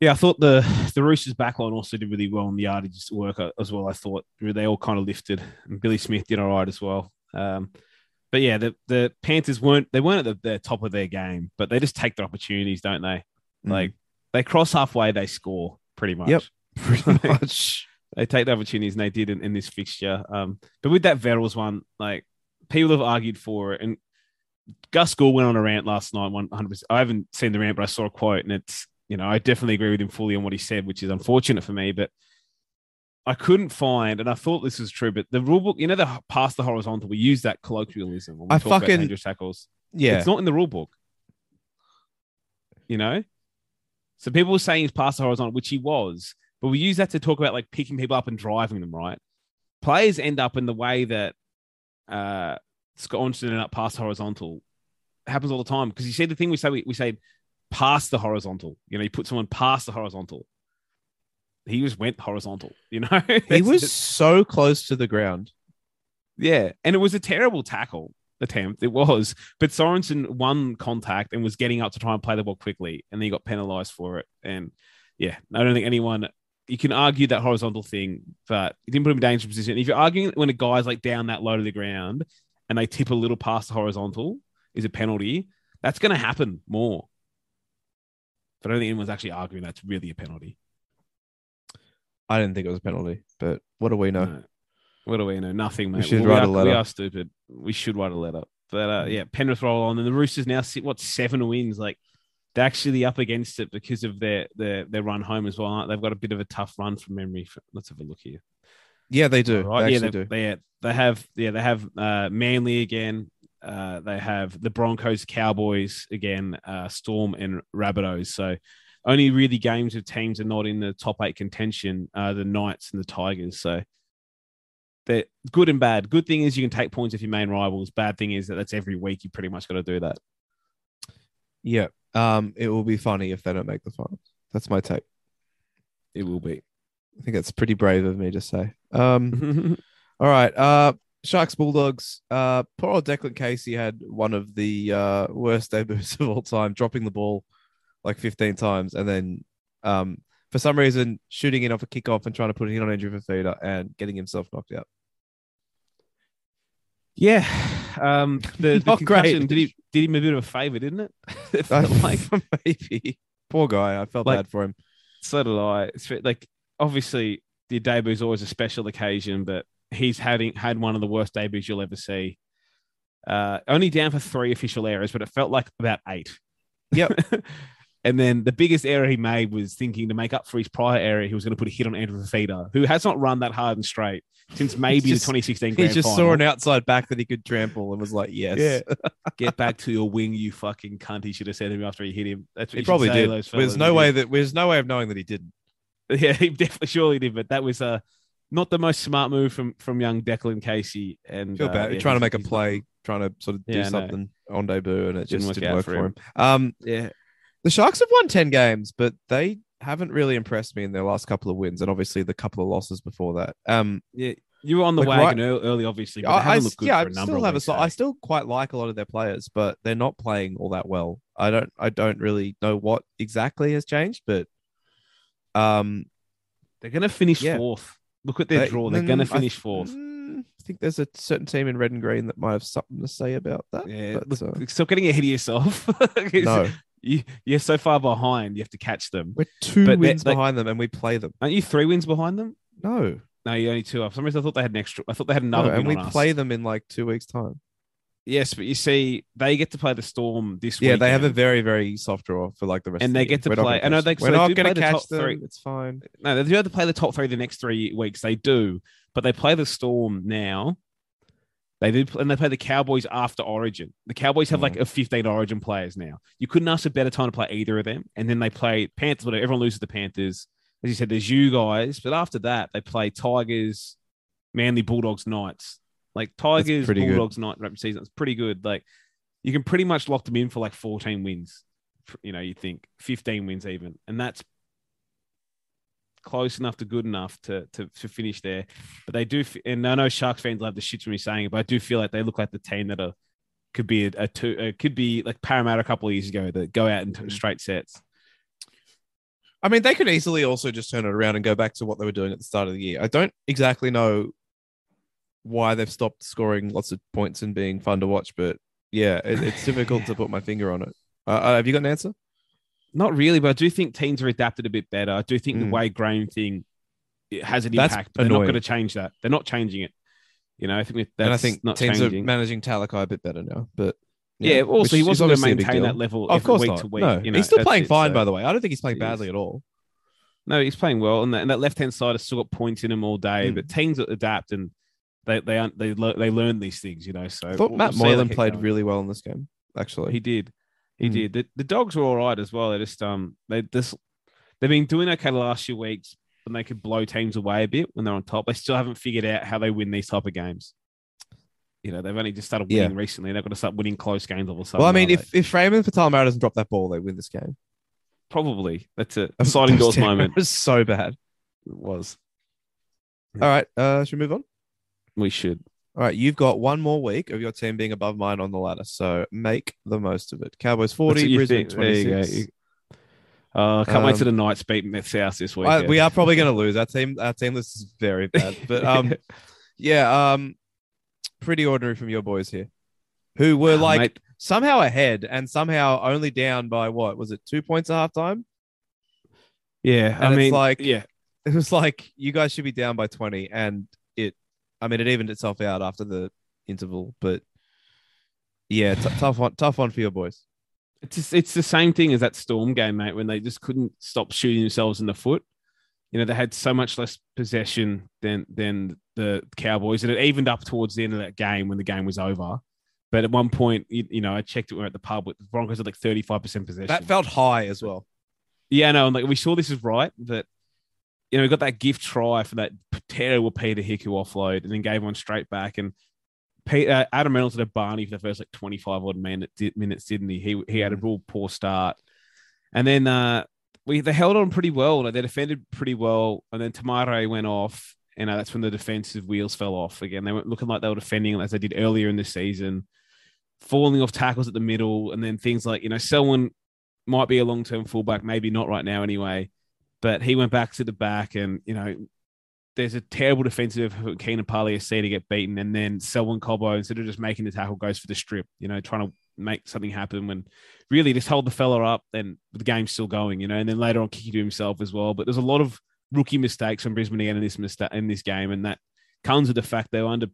yeah, I thought the the Roosters backline also did really well in the yardage work uh, as well. I thought they all kind of lifted, and Billy Smith did all right as well. Um, but yeah, the the Panthers weren't they weren't at the, the top of their game, but they just take their opportunities, don't they? Mm. Like they cross halfway, they score pretty much. Yep. pretty much. they take the opportunities and they did in, in this fixture. Um, but with that Verrills one, like people have argued for it, and Gus Gould went on a rant last night. One hundred percent. I haven't seen the rant, but I saw a quote, and it's you know I definitely agree with him fully on what he said, which is unfortunate for me, but. I couldn't find, and I thought this was true, but the rule book, you know, the past the horizontal, we use that colloquialism when we I talk about fucking- dangerous tackles. Yeah. It's not in the rule book. You know? So people were saying he's past the horizontal, which he was, but we use that to talk about like picking people up and driving them, right? Players end up in the way that uh Scott Ornstein ended up past horizontal. happens all the time. Because you see the thing we say we, we say past the horizontal. You know, you put someone past the horizontal. He just went horizontal, you know? he was just- so close to the ground. yeah, and it was a terrible tackle. attempt. It was, but Sorensen won contact and was getting up to try and play the ball quickly, and then he got penalised for it. And yeah, I don't think anyone. You can argue that horizontal thing, but he didn't put him in dangerous position. If you're arguing when a guy's like down that low to the ground and they tip a little past the horizontal, is a penalty. That's going to happen more. But I don't think anyone's actually arguing that's really a penalty. I didn't think it was a penalty, but what do we know? No. What do we know? Nothing, mate. We should Well, write are, a letter. We are stupid. We should write a letter. But uh, yeah, Penrith roll on, and the Roosters now sit what seven wins. Like they're actually up against it because of their their their run home as well. Aren't they? They've got a bit of a tough run from memory. Let's have a look here. Yeah, they do. Right? They yeah, they, do. They, they have yeah they have uh, Manly again. Uh, they have the Broncos, Cowboys again, uh, Storm and Rabbitohs. So only really games of teams are not in the top eight contention. Uh, the Knights and the Tigers. So they're good and bad. Good thing is you can take points if your main rivals. Bad thing is that that's every week. You pretty much got to do that. Yeah. Um, it will be funny if they don't make the finals. That's my take. It will be. I think that's pretty brave of me to say. Um, all right. Uh, Sharks Bulldogs. Uh, poor old Declan Casey had one of the uh, worst debuts of all time, dropping the ball like 15 times, and then um, for some reason shooting in off a kickoff and trying to put it in on Andrew Fifita and getting himself knocked out. yeah. Um, the, the concussion great. did he did him a bit of a favor, didn't it? it felt like maybe poor guy. I felt Like- bad for him. So did I. It's like obviously the debut is always a special occasion, but he's having had one of the worst debuts you'll ever see. Uh, only down for three official errors, but it felt like about eight. Yep. and then the biggest error he made was thinking to make up for his prior error, he was going to put a hit on Andrew Fifita, who has not run that hard and straight since maybe just- the 2016 He just final. saw an outside back that he could trample and was like, "Yes." Yeah. Get back to your wing, you fucking cunt. He should have said him after he hit him. That's what He probably did. There's no way did. that there's no way of knowing that he didn't. Yeah, he definitely surely did, but that was uh, not the most smart move from from young Declan Casey. And feel uh, yeah, try to make a play, trying to sort of do Yeah, something on debut, and it Didn't just work didn't work for him. him. Um, Yeah, the Sharks have won ten games, but they haven't really impressed me in their last couple of wins, and obviously the couple of losses before that. Um, yeah. You were on the Like, wagon ear- early, obviously, but I, I haven't looked good yeah, for I still have a. so-? I still quite like a lot of their players, but they're not playing all that well. I don't. I don't really know what exactly has changed, but um, They're going to finish Yeah. fourth. Look at their they- draw. They're mm, going to I- finish fourth. mm, I think there's a certain team in red and green that might have something to say about that. Yeah, but, look, uh, stop getting ahead of yourself. no, you, you're so far behind. You have to catch them. we're two But wins behind them, and we play them. Aren't you three wins behind them? No, No, you're only two. For some reason, I thought they had an extra. I thought they had no another. and we on us. play them in like two weeks' time. Yes, but you see, they get to play the Storm this week. Yeah, they have a very, very soft draw for like the rest. Of the And they the get to We're play- I know they- so We're they not going to the catch top them. three. It's fine. No, they do have to play the top three the next three weeks. They do, but they play the Storm now. They did, and they play the Cowboys after Origin. The Cowboys have Mm. like a 15 Origin players now. You couldn't ask a better time to play either of them. And then they play Panthers. Whatever, everyone loses the Panthers. As you said, there's you guys, but after that, they play Tigers, Manly, Bulldogs, Knights. Like Tigers, good. Bulldogs, Knight rep season. It's pretty good. Like you can pretty much lock them in for like 14 wins. You know, you think 15 wins even, and that's close enough to good enough to to, to finish there. But they do, and I know Sharks fans love the shit from me saying it, but I do feel like they look like the team that are could be a, a two, uh, could be like Parramatta a couple of years ago that go out into straight sets. I mean, they could easily also just turn it around and go back to what they were doing at the start of the year. I don't exactly know why they've stopped scoring lots of points and being fun to watch, but yeah, it, it's difficult to put my finger on it. Uh, uh, have you got an answer? Not really, but I do think teams are adapted a bit better. I do think Mm. the way Graham thing it has an That's impact. But they're not going to change that. They're not changing it. You know, I think that's and I think not teams changing. are managing Talakai a bit better now. But yeah, also which he wasn't going to maintain that level of course week not. to week. no, you know, he's still playing it. fine, So- by the way. I don't think he's playing badly at all. No, he's playing well, and, the, and that left hand side has still got points in him all day. Mm. But teams adapt and they they aren't, they le- they learn these things, you know. So I thought we'll- Matt we'll they Moylan played going. really well in this game. Actually, He did, he Mm. did. The, the dogs were all right as well. They just um they this they've been doing okay the last few weeks, and they could blow teams away a bit when they're on top. They still haven't figured out how they win these type of games. You know, they've only just started Yeah. winning recently. They've got to start winning close games all of a sudden. well, I mean, if if Raymond Faitala-Mariner doesn't drop that ball, they win this game. probably that's a sliding doors moment. It was so bad. It was. All right, uh, should we move on? We should. All right, you've got one more week of your team being above mine on the ladder, so make the most of it. Cowboys forty, Brisbane think. There you go. twenty six. Uh, can't wait Um, to the Knights beating the South this week. Uh, we are probably going to lose. Our team, our team list is very bad. But um, yeah, um, pretty ordinary from your boys here, who were like Mate, somehow ahead and somehow only down by what was it, two points at halftime? yeah, I and it's mean, like- yeah, It was like you guys should be down by twenty, and I mean, it evened itself out after the interval. But yeah, t- tough one, tough one for your boys. It's just, it's the same thing as that Storm game, mate, when they just couldn't stop shooting themselves in the foot. You know, they had so much less possession than than the Cowboys, and it evened up towards the end of that game when the game was over. But at one point, you, you know, I checked it. We were at the pub with the Broncos had like thirty five percent possession. That felt high as well. yeah, no, and like we saw this is right, but you know, we got that gift try for that terrible Peta Hiku offload, and then gave one straight back. And Pete, uh, Adam Reynolds had a Barney for the first like twenty five odd minute, minutes, didn't he? He he had a Mm. real poor start, and then uh, we they held on pretty well. Like, they defended pretty well, and then Te Maire went off, and uh, that's when the defensive wheels fell off again. They weren't looking like they were defending as they did earlier in the season, falling off tackles at the middle, and then things like you know Selwyn might be a long term fullback, maybe not right now anyway. But he went back to the back, and you know, there's a terrible defensive Keenan Palasia to get beaten, and then Selwyn Cobbo instead of just making the tackle goes for the strip, you know, trying to make something happen when really just hold the fella up, and the game's still going, you know, and then later on kick to himself as well. But there's a lot of rookie mistakes from Brisbane again in this in this game, and that comes with the fact they were under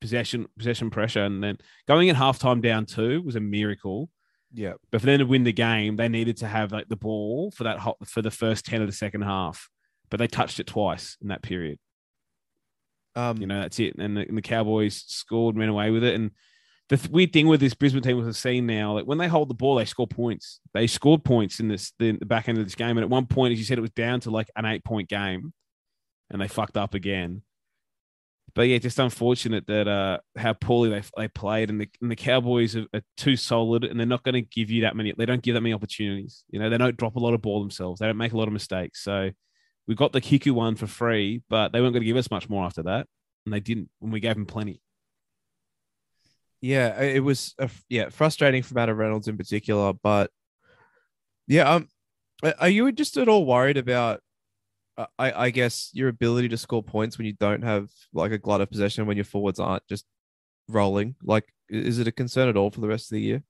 possession possession pressure, and then going at halftime down two was a miracle. Yeah. But for them to win the game, they needed to have like the ball for that hot, for the first ten of the second half. But they touched it twice in that period. Um, You know, that's it. And the, and the Cowboys scored, and ran away with it. And the th- weird thing with this Brisbane team was I've seen now, like when they hold the ball, they score points. They scored points in this the, the back end of this game. And at one point, as you said, it was down to like an eight point game, and they fucked up again. But yeah, just unfortunate that uh how poorly they they played, and the and the Cowboys are, are too solid, and they're not going to give you that many. They don't give that many opportunities. You know, they don't drop a lot of ball themselves. They don't make a lot of mistakes. So we got the Hiku one for free, but they weren't going to give us much more after that, and they didn't. When we gave them plenty. yeah, it was uh, yeah frustrating for Adam Reynolds in particular, but yeah, um, are you just at all worried about? I, I guess your ability to score points when you don't have like a glut of possession when your forwards aren't just rolling. Like, is it a concern at all for the rest of the year?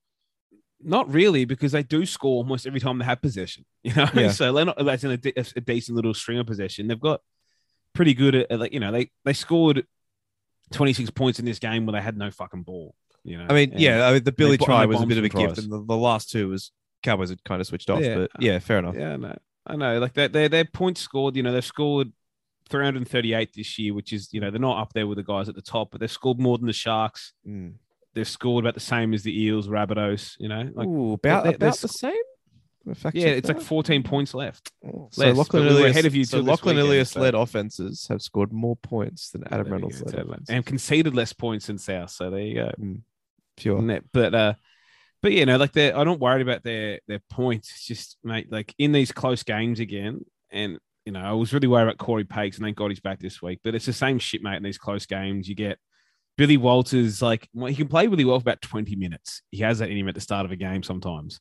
Not really, because they do score almost every time they have possession. You know, Yeah. so they're not that's in a, de- a decent little string of possession. They've got pretty good at, at, like you know they they scored twenty six points in this game where they had no fucking ball. You know, I mean, And- yeah, I mean, the Billy try was a bit of a gift, and the, the last two was Cowboys had kind of switched off. Yeah. But yeah, fair enough. Yeah, know. I know. Like their their their points scored. You know, they've scored 338 this year, which is you know they're not up there with the guys at the top, but they've scored more than the Sharks. Mm. They've scored about the same as the Eels, Rabbitohs. You know, like Ooh, about they- about sc- the same. Yeah, it's like 14 points left. Oh, less, So Lachlan Ilias, ahead of you. So Lachlan weekend, Ilias so. led offenses have scored more points than Adam you Reynolds go, led and conceded less points than South. So there you go. And that- But uh, but you know, like they're I don't worry about their their points. It's just mate, like in these close games again, and you know, I was really worried about Corey Paix, and thank God he's back this week. But it's the same shit, mate. In these close games, you get Billy Walters. Like he can play really well for about 20 minutes. He has that in him at the start of a game sometimes.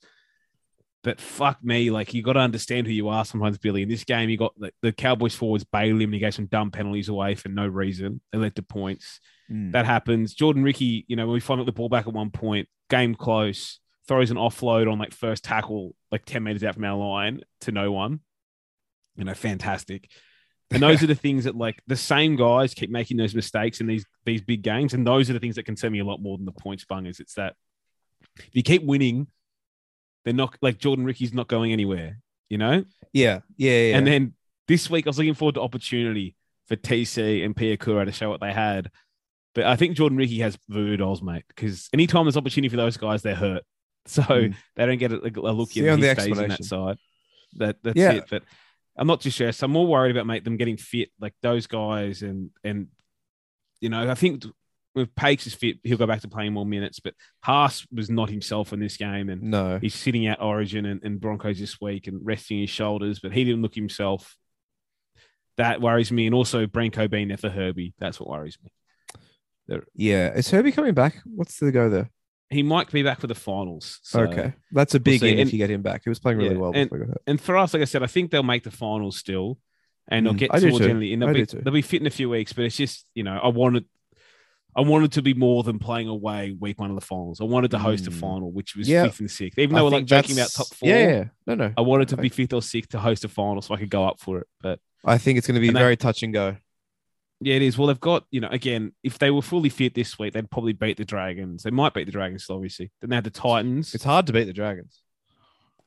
But fuck me, like you got to understand who you are sometimes, Billy. In this game, you got the, the Cowboys forwards bail him, and he gave some dumb penalties away for no reason. They led to points Mm. that happens. Jordan Riki, you know, when we find the ball back at one point, game close, throws an offload on like first tackle, like 10 meters out from our line to no one. You know, fantastic. And those are the things that like the same guys keep making those mistakes in these these big games. And those are the things that concern me a lot more than the points bungers. It's that if you keep winning, they're not like Jordan Riki's not going anywhere, you know? Yeah, yeah, yeah. And then this week, I was looking forward to opportunity for TC and Piakura to show what they had. But I think Jordan Riki has voodoo dolls, mate, because anytime there's opportunity for those guys, they're hurt. So Mm. they don't get a, a look See in. on He the stays in that side. That, that's Yeah. it. But I'm not too stressed. I'm more worried about, mate, them getting fit, like those guys. And, and you know, I think with Paix is fit, he'll go back to playing more minutes. But Haas was not himself in this game. And no, He's sitting at Origin and, and Broncos this week and resting his shoulders, but he didn't look himself. That worries me. And also Brenko being there for Herbie. That's what worries me. Yeah, is Herbie coming back? What's the go there? He might be back for the finals. so- okay, that's a big see. in if you get him back. He was playing really Yeah, well. and-. And for us, like I said, I think they'll make the finals still, and they'll Mm, get I towards the end and they'll I be they'll be fit in a few weeks. But it's just you know, I wanted. I wanted to be more than playing away week one of the finals. I wanted to host a Mm. final, which was Yeah. fifth and sixth. Even I though we're like joking about top four, Yeah, yeah, no, no. I wanted to I- be fifth or sixth to host a final so I could go up for it. But I think it's going to be they- very touch and go. Yeah, it is. Well, they've got, you know, again, if they were fully fit this week, they'd probably beat the Dragons. They might beat the Dragons, obviously. Then they had the Titans. It's hard to beat the Dragons.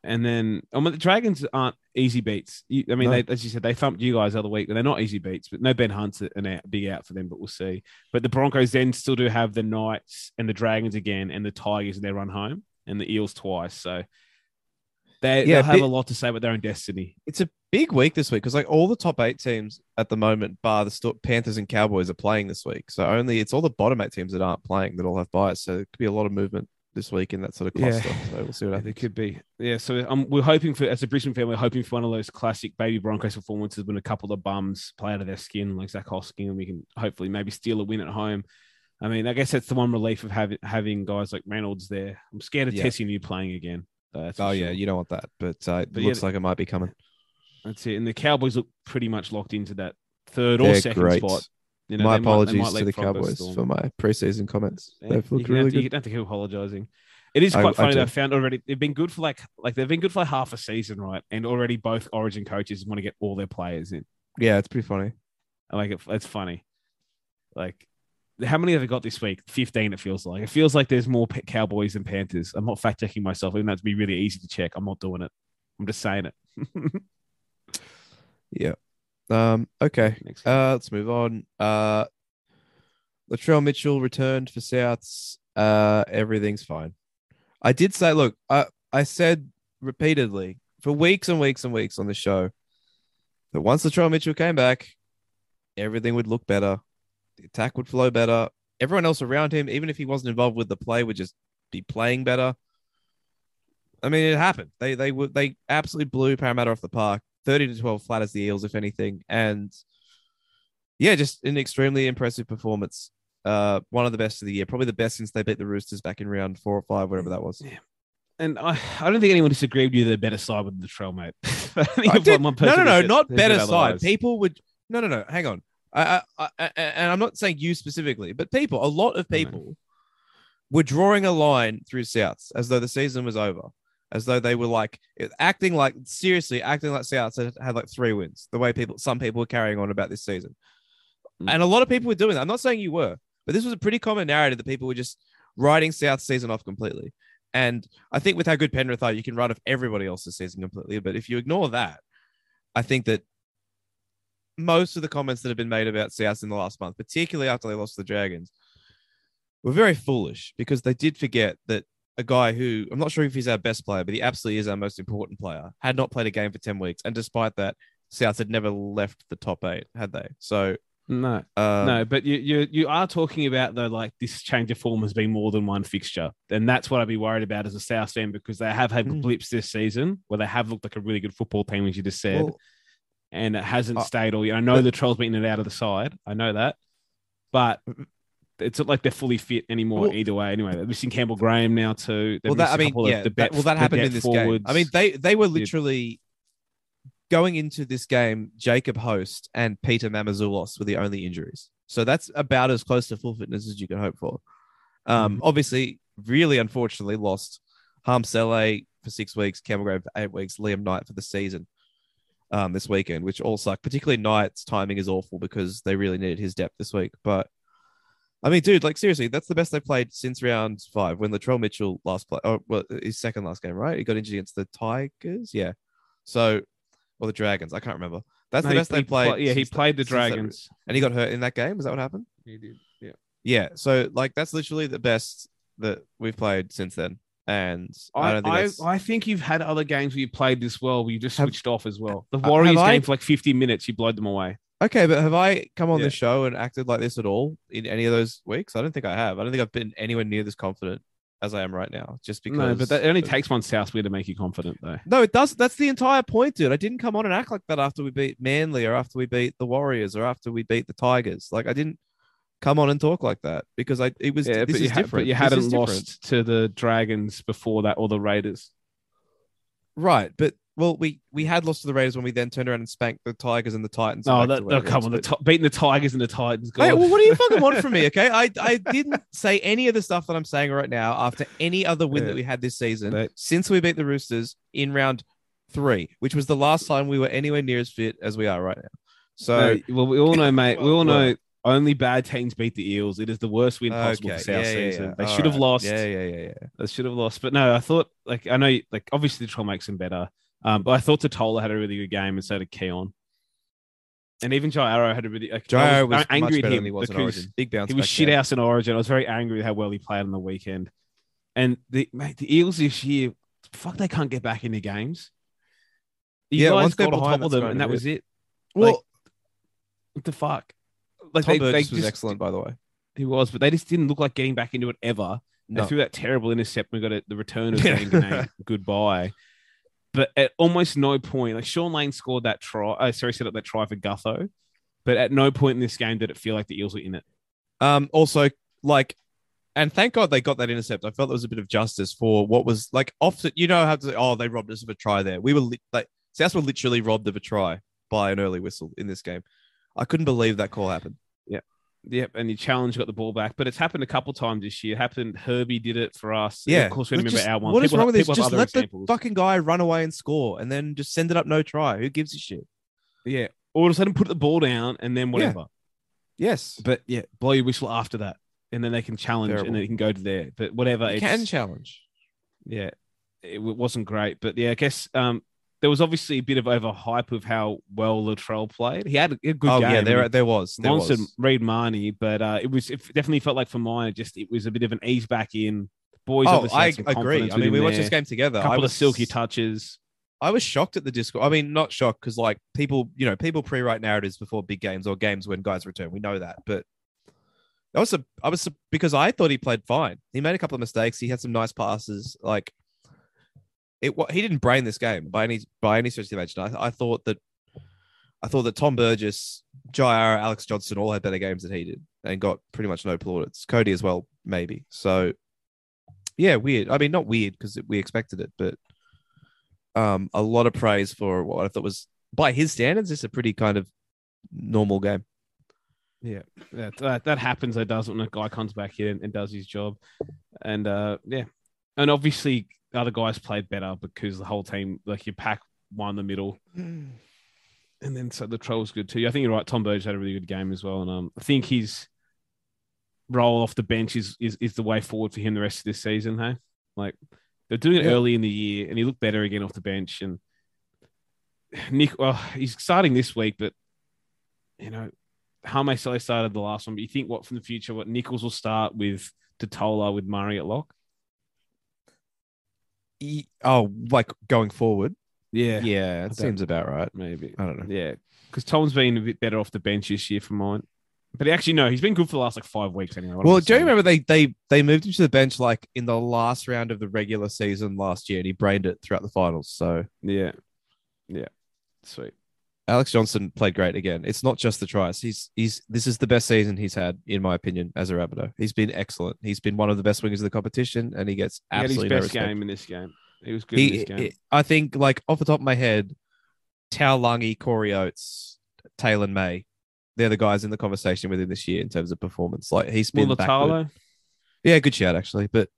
And then, I mean, the Dragons aren't easy beats. You, I mean, No. they, as you said, they thumped you guys the other week, but they're not easy beats. But no Ben Hunt's an out, big out for them, but we'll see. But the Broncos then still do have the Knights and the Dragons again, and the Tigers in their run home, and the Eels twice. So they, Yeah, they'll have bit- a lot to say about their own destiny. It's a big week this week because like all the top eight teams at the moment, bar the Sto- Panthers and Cowboys, are playing this week. So only it's all the bottom eight teams that aren't playing that all have bias. So it could be a lot of movement this week in that sort of Yeah. cluster. So we'll see what happens. It could be. Yeah, so um, we're hoping for, as a Brisbane fan, we're hoping for one of those classic baby Broncos performances when a couple of bums play out of their skin, like Zach Hosking, and we can hopefully maybe steal a win at home. I mean, I guess that's the one relief of having having guys like Reynolds there. I'm scared of Yeah. Tesi Niu playing again. Uh, Oh yeah, you don't want that, but uh, it But yeah, looks like it might be coming. That's it. And the Cowboys look pretty much locked into that third or They're second great. spot. You know, my they might- apologies might to the Cowboys for my preseason comments. Yeah, They've looked really to, You don't have to keep apologizing. It is quite I funny. that I've found already they've been good for like like they've been good for like half a season, right? And already both Origin coaches want to get all their players in. Yeah, it's pretty funny. I like it. It's funny. Like, how many have they got this week? Fifteen. It feels like. It feels like there's more Cowboys than Panthers. I'm not fact checking myself, even though it'd be really easy to check. I'm not doing it. I'm just saying it. Yeah. Um. Okay. Uh. Let's move on. Uh. Latrell Mitchell returned for Souths. Uh. Everything's fine. I did say, look, I I said repeatedly for weeks and weeks and weeks on the show that once Latrell Mitchell came back, everything would look better. The attack would flow better. Everyone else around him, even if he wasn't involved with the play, would just be playing better. I mean, it happened. They they would they absolutely blew Parramatta off the park, thirty to twelve, flat as the Eels, if anything, and yeah, just an extremely impressive performance. Uh, one of the best of the year, probably the best since they beat the Roosters back in round four or five, whatever that was. Yeah. and I, I don't think anyone disagreed with you. They're better side with the trail, mate. I think I did- one no, person no, no, not better side. otherwise. People would no, no, no. Hang on. I, I, I, and I'm not saying you specifically, but people, a lot of people were drawing a line through Souths as though the season was over, as though they were like acting like seriously acting like Souths had, had like three wins. The way people, some people were carrying on about this season, Mm. and a lot of people were doing that. I'm not saying you were, but this was a pretty common narrative that people were just writing South season off completely. And I think with how good Penrith are, you can write off everybody else's season completely. But if you ignore that, I think that most of the comments that have been made about South in the last month, particularly after they lost to the Dragons, were very foolish because they did forget that a guy who I'm not sure if he's our best player, but he absolutely is our most important player, had not played a game for 10 weeks. And despite that, South had never left the top eight, had they? So, no, um, no, but you, you you are talking about though like this change of form has been more than one fixture, and that's what I'd be worried about as a South fan because they have had Mm. blips this season where they have looked like a really good football team, as you just said, well, and it hasn't Uh, stayed all year. I know the Trolls beating it out of the side, I know that, but it's not like they're fully fit anymore Well- either way. Anyway, they're missing Campbell Graham now too. They've well, that I mean, yeah, the that, well, that happened in this forwards. game. I mean, they they were literally going into this game. Jacob Host and Peter Mamouzelos were the only injuries, so that's about as close to full fitness as you can hope for. Um, Mm-hmm. obviously, really unfortunately, lost Hame Sele for six weeks, Campbell Graham for eight weeks, Liam Knight for the season. Um, this weekend, which all suck. Particularly Knight's timing is awful because they really needed his depth this week. But I mean, dude, like seriously, that's the best they played since round five when Latrell Mitchell last play. Oh, well, his second last game, right? He got injured against the Tigers, yeah. So, or the Dragons, I can't remember. That's No, the best he they played. pla- yeah, he played the since that- Dragons. and he got hurt in that game. Is that what happened? He did. Yeah. Yeah. So, like, that's literally the best that we've played since then. And I, I, don't think I. I think you've had other games where you played this well, where you just switched off as well. The Warriors I- game for like 50 minutes, you blowed them away. Okay, but have I come on Yeah. the show and acted like this at all in any of those weeks? I don't think I have. I don't think I've been anywhere near this confident as I am right now. Just because. No, but that only of- takes one Southwell to make you confident, though. No, it does. That's the entire point, dude. I didn't come on and act like that after we beat Manly or after we beat the Warriors or after we beat the Tigers. Like I didn't come on and talk like that because I it was Yeah, this but you, is ha- different. but you hadn't is different. lost to the Dragons before that or the Raiders. right. But well, we we had lost to the Raiders when we then turned around and spanked the Tigers and the Titans. Oh, that, oh, come on, the but- beating the Tigers and the Titans. Hey, well, what do you fucking want from me? Okay, I I didn't say any of the stuff that I'm saying right now after any other win Yeah. that we had this season since we beat the Roosters in round three, which was the last time we were anywhere near as fit as we are right now. So well, we all know, mate. we all know only bad teams beat the Eels. It is the worst win possible okay, for South yeah, yeah, season. yeah. They All should have right. lost. Yeah, yeah, yeah, yeah. They should have lost. But no, I thought like I know like obviously the trial makes them better. Um, but I thought Tatola had a really good game and so did Keon. And even Joe Arrow had a really like, I Jairo was was angry at him he was because Origin. Big bounce. he was shit house in Origin. I was very angry with how well he played on the weekend. And the mate, the Eels this year, fuck, they can't get back into games. You Yeah, guys got on top of them, and that was it. Well, Like, What the fuck? Like Tom they, they was just- excellent, by the way. He was, but they just didn't look like getting back into it ever. No. They threw that terrible intercept. We got a, the return of Zanganay. Goodbye. But at almost no point, like Shaun Lane scored that try. Uh, sorry, set up that try for Gutho. But at no point in this game did it feel like the Eels were in it. Um, also, like, and thank God they got that intercept. I felt there was a bit of justice for what was like often. You know how to say, oh they robbed us of a try there. We were li- like South were literally robbed of a try by an early whistle in this game. I couldn't believe that call happened. Yep, and the challenge got the ball back, but it's happened a couple times this year. It happened. Herbie did it for us. Yeah, of course we remember just- our one. What is People wrong have- with this? Just let examples. the fucking guy run away and score, and then just send it up no try. Who gives a shit? yeah, or just let him put the ball down and then whatever. Yes, But yeah, blow your whistle after that, and then they can challenge Terrible. and then it can go to there. But whatever, you it's, can challenge. yeah, it w- wasn't great. But yeah, I guess um, there was obviously a bit of overhype of how well Latrell played. He had a, good oh game. yeah, there he there was. There monstered was. Reed Mahoney, but uh, it was it definitely felt like for mine, it just it was a bit of an ease back in. Boys, Oh, I agree. I mean, we watched this game together. A couple I of was silky touches. I was shocked at the Discord. I mean, not shocked because like people, you know, people pre-write narratives before big games or games when guys return. We know that, but I was a, I was a, because I thought he played fine. He made a couple of mistakes. He had some nice passes. Like it, he didn't brain this game by any by any stretch of the imagination. I, I thought that, I thought that Tom Burgess, Jair, Alex Johnson all had better games than he did and got pretty much no plaudits. Cody as well, maybe. So yeah, weird. I mean, not weird because we expected it, but um, a lot of praise for what I thought was, by his standards, it's a pretty kind of normal game. Yeah, that, that that happens. That does when a guy comes back in and, does his job, and uh, yeah, and obviously the other guys played better because the whole team, like your pack, won the middle, and then so the troll was good too. I think you're right. Tom Burgess had a really good game as well, and um, I think his role off the bench is is, is the way forward for him the rest of this season. Hey, like they're doing it Yeah. early in the year, and he looked better again off the bench. And Nick, well, he's starting this week, but you know, how Hame Sele started the last one. But you think what from the future? What Nicholls will start with Tatola with Murray at lock? Ye- Oh, like going forward? Yeah, Yeah, it seems about right. maybe. I don't know. Yeah, because Tom's been a bit better off the bench this year for mine. But he actually, no, he's been good for the last like five weeks anyway. Well, do you remember they they they moved him to the bench like in the last round of the regular season last year, and he brained it throughout the finals. So Yeah, yeah, sweet. Alex Johnson played great again. It's not just the tries. He's he's this is the best season he's had in my opinion as a Rabbitoh. He's been excellent. He's been one of the best wingers of the competition, and he gets He had his absolutely no best game in this game. He was good in this game. he- I think, like off the top of my head, Tao Lungi, Corey Oates, Taylor May, they're the guys in the conversation with him this year in terms of performance. Like he's been good. Mulitalo, Yeah, good shout actually, but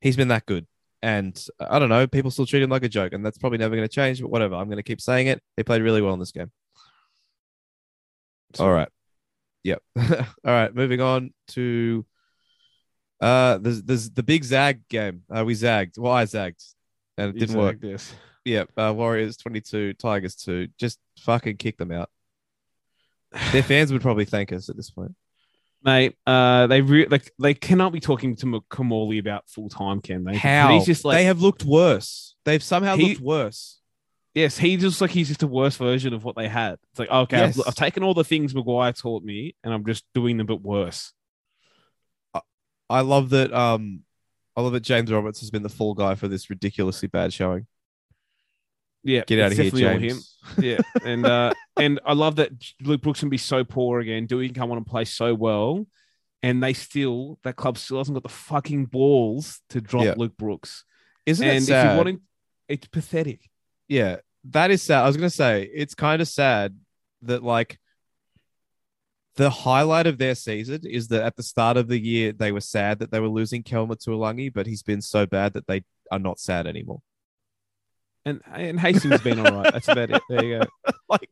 he's been that good. And I don't know, people still treat him like a joke, and that's probably never going to change. But whatever, I'm going to keep saying it. He played really well in this game. All right. Yep. All right. Moving on to uh, there's there's the big zag game. Uh, we zagged. Well, I zagged, and it didn't work. This. Yeah, uh, Warriors 22, Tigers 2. Just fucking kick them out. Their fans would probably thank us at this point. Mate, uh, they re- like they cannot be talking to Kimmorley about full time, can they? How? He's just like they have looked worse. They've somehow He- looked worse. Yes, he just like he's just a worse version of what they had. It's like okay, I've- I've, taken all the things Maguire taught me, and I'm just doing them but worse. I love that. Um, I love that James Roberts has been the fall guy for this ridiculously bad showing. Yeah, Get out of here, James. yeah, and uh, and I love that Luke Brooks can be so poor again. Dewey can come on and play so well, and they still that club still hasn't got the fucking balls to drop Yeah. Luke Brooks. Isn't and it if you want him, it's pathetic. yeah, that is sad. I was gonna say it's kind of sad that like the highlight of their season is that at the start of the year they were sad that they were losing Kelma to Alangi, but he's been so bad that they are not sad anymore. And and Hastings has been all right. That's about it. There you go. like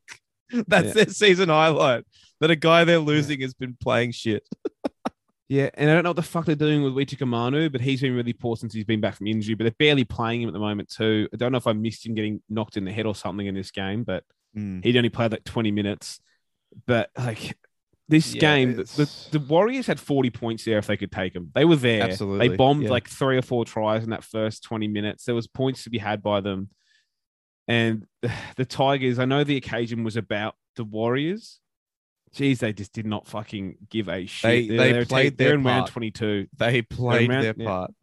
that's Yeah. their season highlight. That a guy they're losing has been playing shit. Yeah, and I don't know what the fuck they're doing with Wichika Manu, but he's been really poor since he's been back from injury. But they're barely playing him at the moment too. I don't know if I missed him getting knocked in the head or something in this game, but mm. he'd only played like 20 minutes. But like this Yeah, game, the, the, the Warriors had 40 points there if they could take them. They were there. Absolutely, They bombed yeah. like three or four tries in that first 20 minutes. There was points to be had by them. And the Tigers, I know the occasion was about the Warriors. Jeez, they just did not fucking give a shit. They- They're- they they're played they're their in round part. 22. They played around- their yeah. part.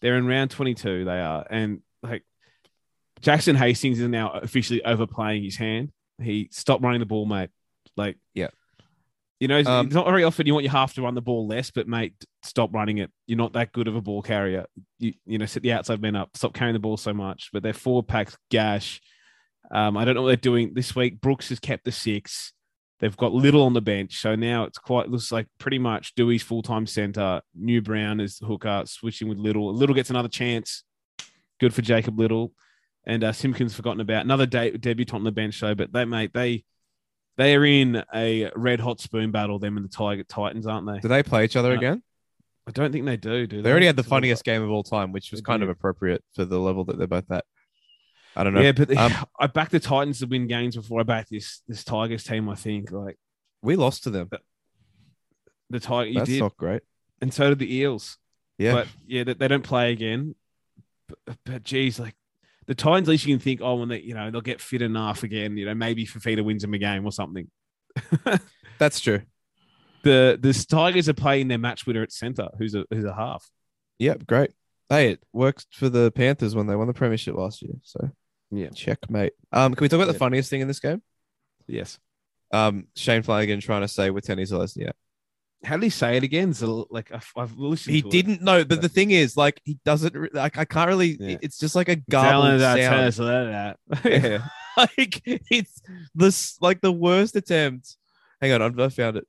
They're in round 22. They are. And like Jackson Hastings is now officially overplaying his hand. He stopped running the ball, mate. Like, Yeah. You know, it's, Um, it's not very often you want your half to run the ball less, but mate, stop running it. You're not that good of a ball carrier. You you know, set the outside men up. Stop carrying the ball so much. But their forward packs gash. Um, I don't know what they're doing this week. Brooks has kept the six. They've got Liddle on the bench, so now it's quite looks like pretty much Dewey's full time center. New Brown is the hooker, switching with Liddle. Liddle gets another chance. Good for Jacob Liddle, and uh, Simpkins forgotten about another de- debutant on the bench though. But they mate they they are in a red hot spoon battle. Them and the Tiger Titans, aren't they? Do they play each other Uh, again? I don't think they do. Do they? They already had the funniest game of all time, which was kind of appropriate for the level that they're both at. I don't know. Yeah, but Um, I backed the Titans to win games before I backed this this Tigers team. I think like we lost to them. the Tiger, you That's did, not great. and so did the Eels. Yeah. But yeah, they, they don't play again. But, but geez, like the Titans, at least you can think, oh, when they, you know, they'll get fit enough again. You know, maybe Fifita wins them a game or something. That's true. The the Tigers are playing their match winner at center, who's a who's a half. Yep, great. Hey, it worked for the Panthers when they won the premiership last year. So Yeah. checkmate. Um, can we talk about the funniest thing in this game? Yes. Um, Shane Flanagan trying to say with Tenny Zelezniak. How did he say it again? So like I've, I've listened. He to it. didn't know, but the thing is, like, he doesn't. re- Like, I can't really. Yeah. It's just like a Telling garbled that sound. Tesla that. Yeah. like it's this like the worst attempt. Hang on, I I found it.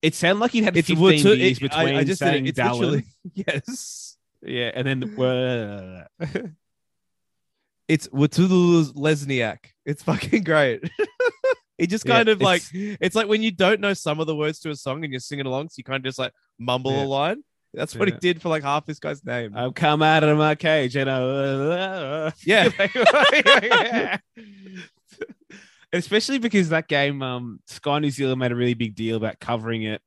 It sounded like he had It's 15 watu- years it- between I, I just did saying it. It's Dallin. yes. Yeah, and then the, It's Watulu Lesniak. It's fucking great. It just Yeah, kind of like it's- it's like when you don't know some of the words to a song and you're singing along, so you kind of just like mumble Yeah. a line. That's what Yeah. he did for like half this guy's name. I've come out of my cage and I, yeah. Especially because that game, um, Sky New Zealand made a really big deal about covering it.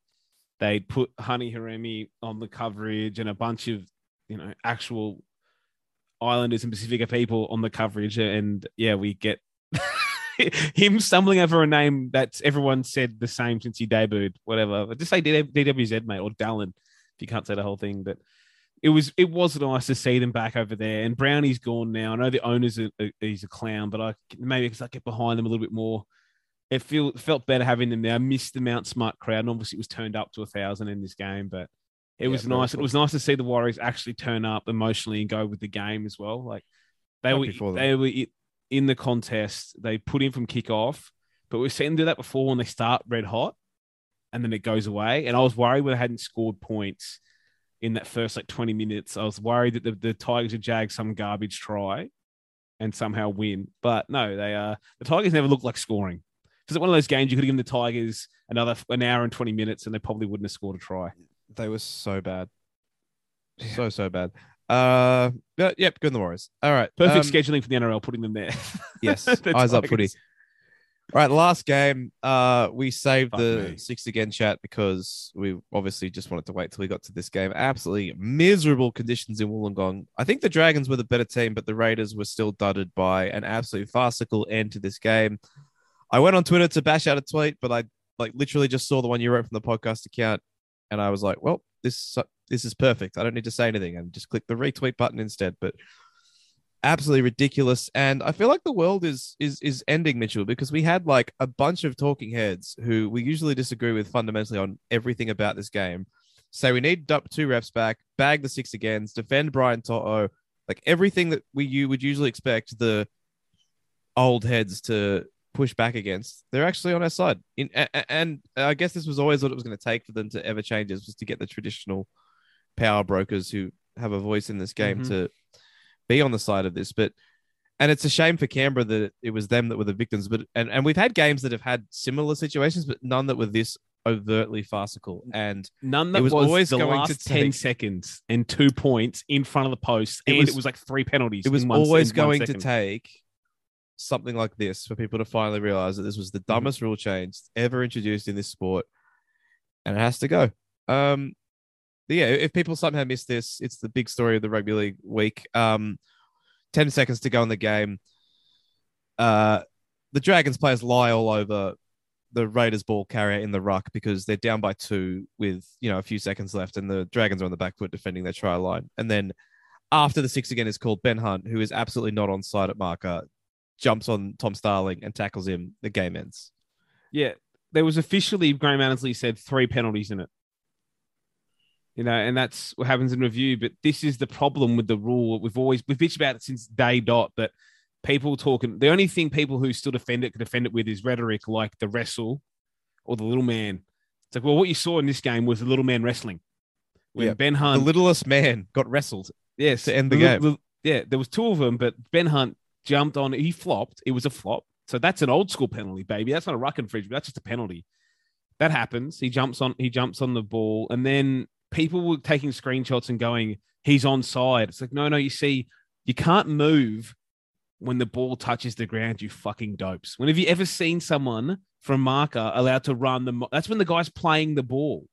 They put Honey Haremi on the coverage and a bunch of, you know, actual Islanders and Pacifica people on the coverage. And yeah, we get him stumbling over a name that's everyone said the same since he debuted, whatever. But just say DWZ, mate, or Dallin, if you can't say the whole thing. But it was it was nice to see them back over there. And Brownie's gone now. I know the owner's a, a- he's a clown, but I maybe because I get behind them a little bit more. It feel felt better having them there. I missed the Mount Smart crowd, and obviously it was turned up to a thousand in this game, but it Yeah, was nice. cool. It was nice to see the Warriors actually turn up emotionally and go with the game as well. Like they were they were in the contest. They put in from kickoff, but we've seen them do that before when they start red hot, and then it goes away. And I was worried when they hadn't scored points in that first like 20 minutes. I was worried that the, the Tigers would jag some garbage try and somehow win. But no, they uh the Tigers never looked like scoring. Because it's one of those games you could have given the Tigers another an hour and 20 minutes and they probably wouldn't have scored a try. They were so bad. So so bad. Uh yep, good in the Warriors. All right. Perfect um, scheduling for the NRL, putting them there. Yes, eyes up footy. All right, last game. Uh, we saved Fuck the me. six again chat because we obviously just wanted to wait till we got to this game. Absolutely miserable conditions in Wollongong. I think the Dragons were the better team, but the Raiders were still dudded by an absolute farcical end to this game. I went on Twitter to bash out a tweet, but I like literally just saw the one you wrote from the podcast account, and I was like, "Well, this this is perfect. I don't need to say anything," and just click the retweet button instead. But absolutely ridiculous and i feel like the world is is is ending mitchell because we had like a bunch of talking heads who we usually disagree with fundamentally on everything about this game say we need two refs back, bag the six agains, defend Brian Toto, like everything that we you would usually expect the old heads to push back against, they're actually on our side. In and, and I guess this was always what it was going to take for them to ever change is was to get the traditional power brokers who have a voice in this game Mhm. to be on the side of this. But and it's a shame for Canberra that it was them that were the victims. But and, and we've had games that have had similar situations, but none that were this overtly farcical. And None that was was, always the going to last ten take- seconds and two points in front of the post, It and was- it was like three penalties. it was one- always going to take something like this for people to finally realize that this was the dumbest rule change ever introduced in this sport and it has to go um yeah if people somehow missed this it's the big story of the rugby league week um 10 seconds to go in the game uh the dragons players lie all over the raiders ball carrier in the ruck because they're down by two with you know a few seconds left and the dragons are on the back foot defending their try line and then after the six again is called Ben Hunt, who is absolutely not on side at marker, jumps on Tom Starling and tackles him. The game ends. Yeah, there was officially Graham Annesley said three penalties in it. You know, and that's what happens in review. But this is the problem with the rule. We've always we've bitched about it since day dot. But people talking, the only thing people who still defend it can defend it with is rhetoric like the wrestle or the little man. It's like, well, what you saw in this game was the little man wrestling. When Yeah, Ben Hunt, The littlest man got wrestled. yes, to end the li- game. li- yeah, there was two of them, but Ben Hunt jumped on. He flopped. It was a flop. So that's an old school penalty, baby. That's not a ruck infringement. That's just a penalty. That happens. He jumps on. He jumps on the ball, and then people were taking screenshots and going, "He's on side." It's like, no, no. You see, you can't move when the ball touches the ground. You fucking dopes. When have you ever seen someone from marker allowed to run the? mo- That's when the guy's playing the ball.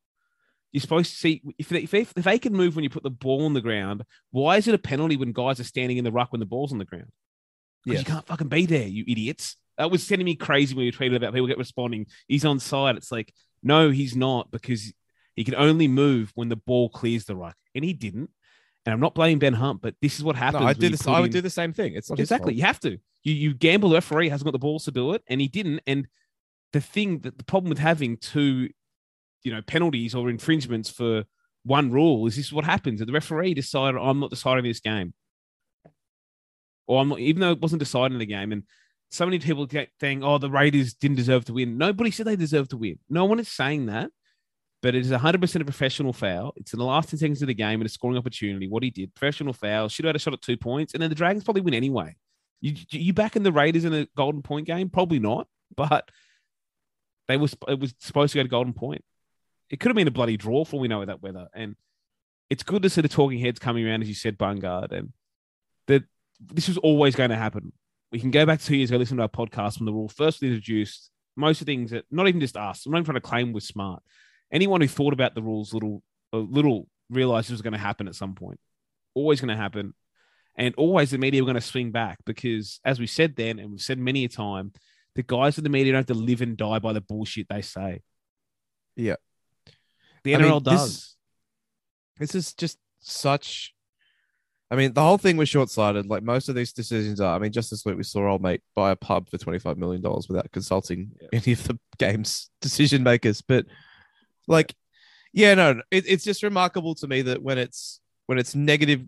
You're supposed to see if they, if they, if they can move when you put the ball on the ground. Why is it a penalty when guys are standing in the ruck when the ball's on the ground? Because Yes. you can't fucking be there, you idiots. That was sending me crazy when we tweeted about people get responding. He's on side. It's like, no, he's not because he can only move when the ball clears the ruck, and he didn't. And I'm not blaming Ben Hunt, but this is what happens. No, I do this. I would in- do the same thing. It's exactly. You have to. You you gamble. The referee hasn't got the balls to do it, and he didn't. And the thing that the problem with having two, you know, penalties or infringements for one rule is this is what happens. The referee decided I'm not deciding this game, or I'm not, even though it wasn't deciding the game. And so many people get saying, "Oh, the Raiders didn't deserve to win." Nobody said they deserved to win. No one is saying that. But it is 100% a professional foul. It's in the last 10 seconds of the game and a scoring opportunity. What he did, professional foul, should have had a shot at two points, and then the Dragons probably win anyway. You you back in the Raiders in a golden point game? Probably not, but they was it was supposed to go to golden point. It could have been a bloody draw for we know that weather. And it's good to see the talking heads coming around, as you said, Bungard, and that this was always going to happen. We can go back two years ago, listen to our podcast when the rule first introduced. Most of the things that not even just us, I'm not even trying to claim was smart. Anyone who thought about the rules little a little realized it was going to happen at some point. Always going to happen. And always the media were going to swing back because, as we said then, and we've said many a time, the guys in the media don't have to live and die by the bullshit they say. Yeah. The I mean, NRL this- does. This is just such. I mean, the whole thing was short sighted. Like most of these decisions are. I mean, just this week we saw old mate buy a pub for twenty five million dollars without consulting Yeah. any of the game's decision makers. But like, yeah, no, no, it, it's just remarkable to me that when it's when it's negative,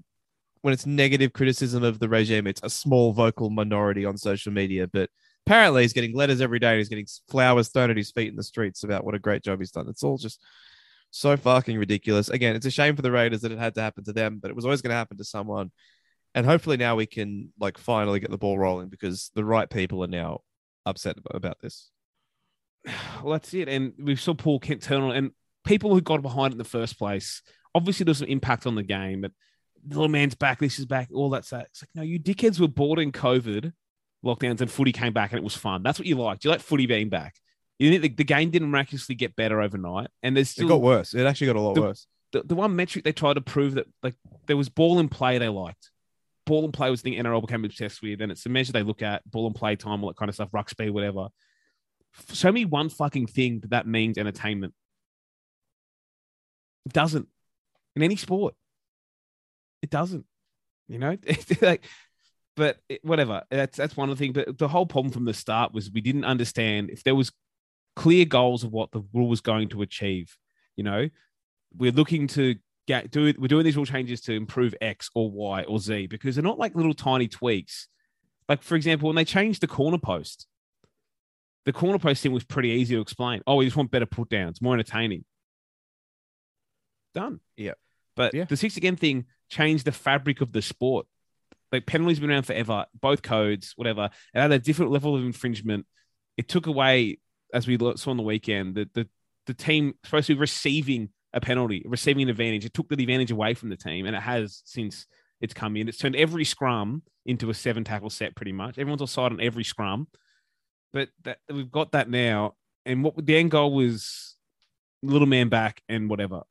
when it's negative criticism of the regime, it's a small vocal minority on social media. But apparently, he's getting letters every day. He's getting flowers thrown at his feet in the streets about what a great job he's done. It's all just so fucking ridiculous. Again, it's a shame for the Raiders that it had to happen to them, but it was always going to happen to someone. And hopefully now we can like finally get the ball rolling because the right people are now upset about this. Well, that's it. And we saw Paul Kent turn on, and people who got behind it in the first place. Obviously, there's some impact on the game, but the little man's back, this is back, all that. It's like, no, you dickheads were bored in COVID lockdowns, and footy came back, and it was fun. That's what you liked. You like footy being back. You think the, the game didn't miraculously get better overnight, and there's still. It got worse. It actually got a lot The- worse. the, the one metric they tried to prove that like there was ball and play they liked. Ball and play was the thing NRL became obsessed with, and it's the measure they look at ball and play time, all that kind of stuff, ruck speed, whatever. Show me one fucking thing that that means entertainment. It doesn't in any sport. It doesn't, you know. like, but it- whatever. That's that's one of the things. But the whole problem from the start was we didn't understand if there was clear goals of what the rule was going to achieve. You know, we're looking to get do we're doing these rule changes to improve X or Y or Z because they're not like little tiny tweaks. Like for example, when they changed the corner post, the corner post thing was pretty easy to explain. Oh, we just want better put downs, more entertaining. Done. Yeah. But Yeah. the six again thing changed the fabric of the sport. Like penalties been around forever, both codes, whatever. It had a different level of infringement. It took away, as we saw on the weekend, the the, the team supposed to be receiving a penalty, receiving an advantage. It took the advantage away from the team, and it has since it's come in. It's turned every scrum into a seven tackle set, pretty much. Everyone's offside on every scrum, but that we've got that now. And what the end goal was, little man back and whatever.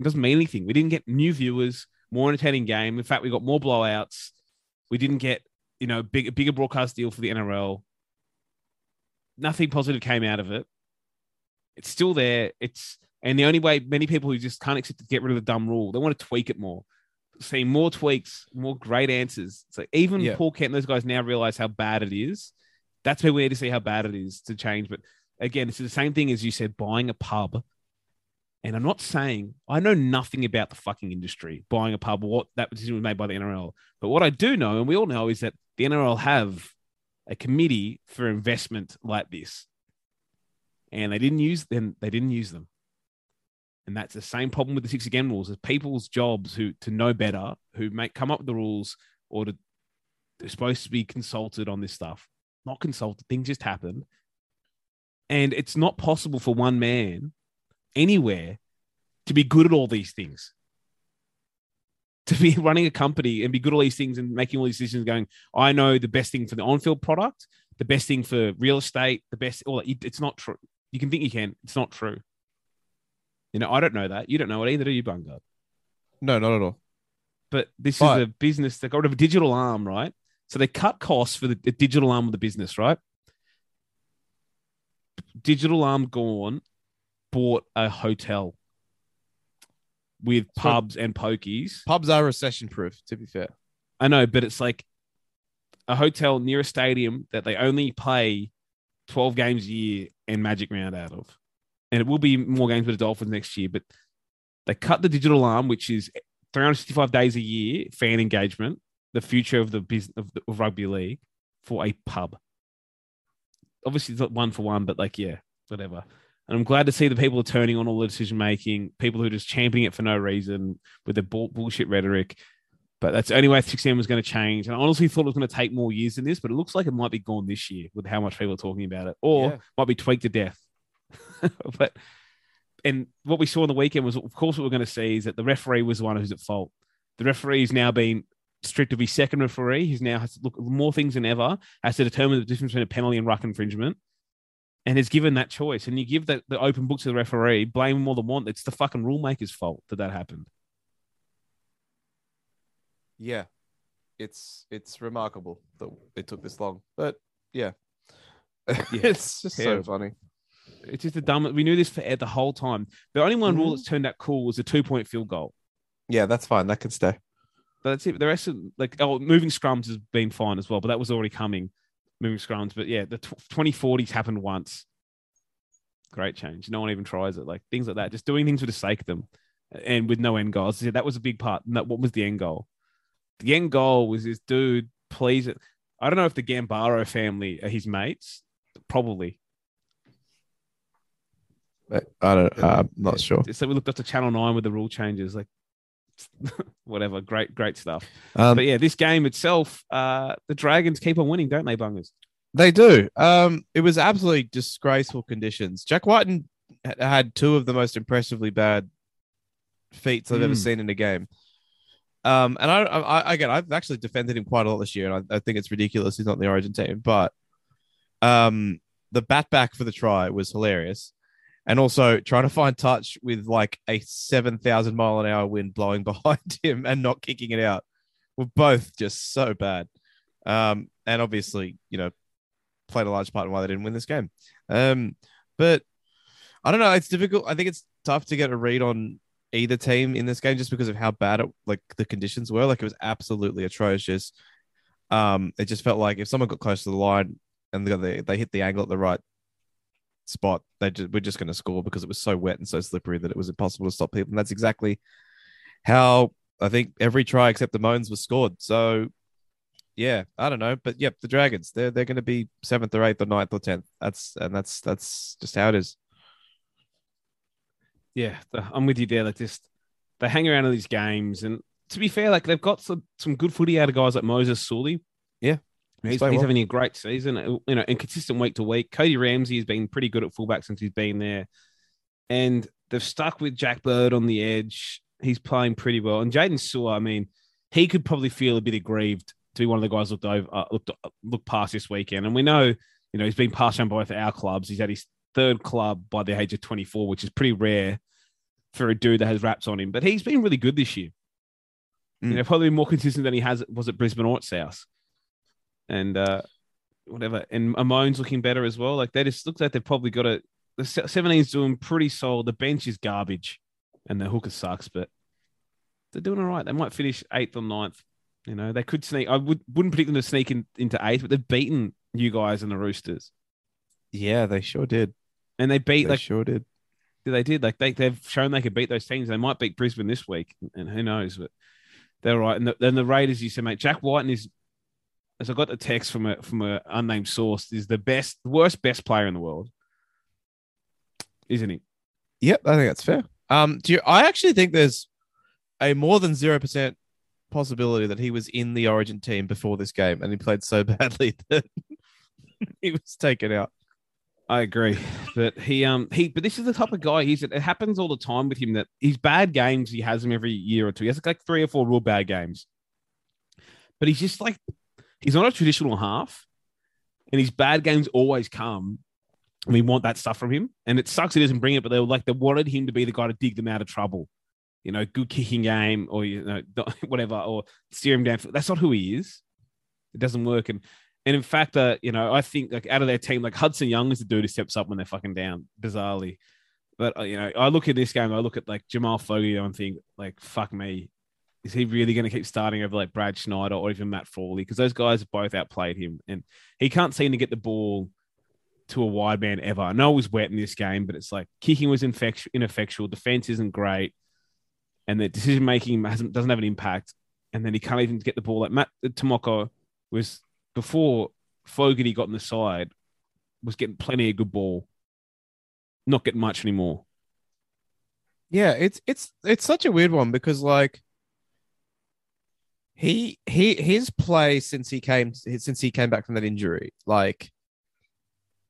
It doesn't mean anything. We didn't get new viewers, more entertaining game. In fact, we got more blowouts. We didn't get you know big, a bigger broadcast deal for the NRL. Nothing positive came out of it. It's still there. It's and the only way many people who just can't accept to get rid of the dumb rule, they want to tweak it more. See more tweaks, more great answers. So even Yeah. Paul Kent and those guys now realize how bad it is. That's where we need to see how bad it is to change. But again, it's the same thing as you said, buying a pub. And I'm not saying I know nothing about the fucking industry, buying a pub, what that decision was made by the NRL. But what I do know, and we all know, is that the NRL have a committee for investment like this. And they didn't use them, they didn't use them. And that's the same problem with the six again rules. Is people's jobs who to know better, who make come up with the rules, or to they're supposed to be consulted on this stuff. Not consulted, things just happen. And it's not possible for one man anywhere to be good at all these things. To be running a company and be good at all these things and making all these decisions, going, I know the best thing for the on-field product, the best thing for real estate, the best. All that. It's not true. You can think you can. It's not true. You know, I don't know that. You don't know it either, do you, Bungard? No, not at all. But this But- is a business that got rid of a digital arm, right? So they cut costs for the, the digital arm of the business, right? Digital arm gone, bought a hotel with So- pubs and pokies. Pubs are recession proof, to be fair. I know, but it's like a hotel near a stadium that they only play 12 games a year and Magic Round out of. And it will be more games with the Dolphins next year, but they cut the digital arm, which is 365 days a year, fan engagement, the future of the business of, the, of rugby league for a pub. Obviously, it's not one for one, but like, yeah, whatever. And I'm glad to see the people are turning on all the decision making, people who are just championing it for no reason with their bull- bullshit rhetoric. But that's the only way 6M was going to change. And I honestly thought it was going to take more years than this, but it looks like it might be gone this year with how much people are talking about it, or Yeah. might be tweaked to death. but and what we saw on the weekend was, of course, what we're going to see is that the referee was the one who's at fault. The referee is now being stripped of his second referee. He's now has to look more things than ever, has to determine the difference between a penalty and ruck infringement, and is given that choice. And you give the, the open book to the referee, blame him all the want. It's the fucking rule maker's fault that that happened. Yeah. It's it's remarkable that it took this long. But yeah. it's just so funny. It's just a dumb. We knew this for the whole time. The only one rule Mhm. that's turned out cool was the two point field goal. Yeah, that's fine. That can stay. But that's it. The rest of like oh, moving scrums has been fine as well, but that was already coming. Moving scrums, but yeah, the twenty forties happened once. Great change. No one even tries it. Like things like that, just doing things for the sake of them, and with no end goals. Said, that was a big part. What was the end goal? The end goal was this dude. Please, I don't know if the Gambaro family are his mates. Probably. I don't I'm not sure. So we looked up to Channel Nine with the rule changes. Like whatever. Great, great stuff. Um, But yeah, this game itself, uh, the Dragons keep on winning, don't they, Bungers? They do. Um, it was absolutely disgraceful conditions. Jack Wighton had two of the most impressively bad feats I've ever Mm. seen in a game. Um, and I, I, I again, I've actually defended him quite a lot this year, and I, I think it's ridiculous he's not the Origin team. But, um, the bat back for the try was hilarious, and also trying to find touch with like a seven thousand mile an hour wind blowing behind him and not kicking it out were both just so bad. Um, and obviously, you know, played a large part in why they didn't win this game. Um, but I don't know. It's difficult. I think it's tough to get a read on either team in this game just because of how bad it like the conditions were. Like it was absolutely atrocious. Um, it just felt like if someone got close to the line and they got the, they hit the angle at the right spot. They just, we're just going to score because it was so wet and so slippery that it was impossible to stop people. And that's exactly how I think every try except the Moans was scored. So yeah, I don't know, but yep, the Dragons they're they're going to be seventh or eighth or ninth or tenth. That's and that's that's just how it is. Yeah, I'm with you there. Like just they hang around in these games, and to be fair, like they've got some, some good footy out of guys like Moses Suli. Yeah. He's, he's having a great season, you know, and consistent week to week. Cody Ramsey has been pretty good at fullback since he's been there. And they've stuck with Jack Bird on the edge. He's playing pretty well. And Jaydn Su'A, I mean, he could probably feel a bit aggrieved to be one of the guys looked over, uh, looked uh, looked past this weekend. And we know, you know, he's been passed on by both our clubs. He's at his third club by the age of 24, which is pretty rare for a dude that has wraps on him. But he's been really good this year. Mm. You know, probably more consistent than he has was at Brisbane or at South. And uh, whatever. And Amone's looking better as well. Like they just looks like they've probably got a the 17's doing pretty solid. The bench is garbage and the hooker sucks, but they're doing all right. They might finish eighth or ninth. You know, they could sneak. I would wouldn't predict them to sneak in, into eighth, but they've beaten you guys and the Roosters. Yeah, they sure did. And they beat they like sure did. They did. Like they they've shown they could beat those teams. They might beat Brisbane this week, and who knows? But they're right. And the, then the Raiders, you said, mate, Jack Wighton is, as I got the text from a from an unnamed source, is the best, worst, best player in the world, isn't he? Yep, I think that's fair. Um, do you? I actually think there's a more than zero percent possibility that he was in the Origin team before this game, and he played so badly that he was taken out. I agree, but he um he but this is the type of guy he's. It happens all the time with him that his bad games he has them every year or two. He has like three or four real bad games, but he's just like he's not a traditional half, and his bad games always come. And we want that stuff from him, and it sucks he doesn't bring it. But they were like they wanted him to be the guy to dig them out of trouble, you know, good kicking game or you know whatever, or steer him down. That's not who he is. It doesn't work, and and in fact, uh, you know, I think like out of their team, like Hudson Young is the dude who steps up when they're fucking down, bizarrely. But uh, you know, I look at this game, I look at like Jamal Fogarty and think like, fuck me, is he really going to keep starting over like Brad Schneider or even Matt Frawley? Because those guys have both outplayed him, and he can't seem to get the ball to a wide man ever. I know it was wet in this game, but it's like kicking was ineffectual, defense isn't great, and the decision making doesn't have an impact. And then he can't even get the ball. Like Matt uh, Timoko was before Fogarty got in the side, was getting plenty of good ball, not getting much anymore. Yeah, it's it's it's such a weird one because like he he his play since he came since he came back from that injury, like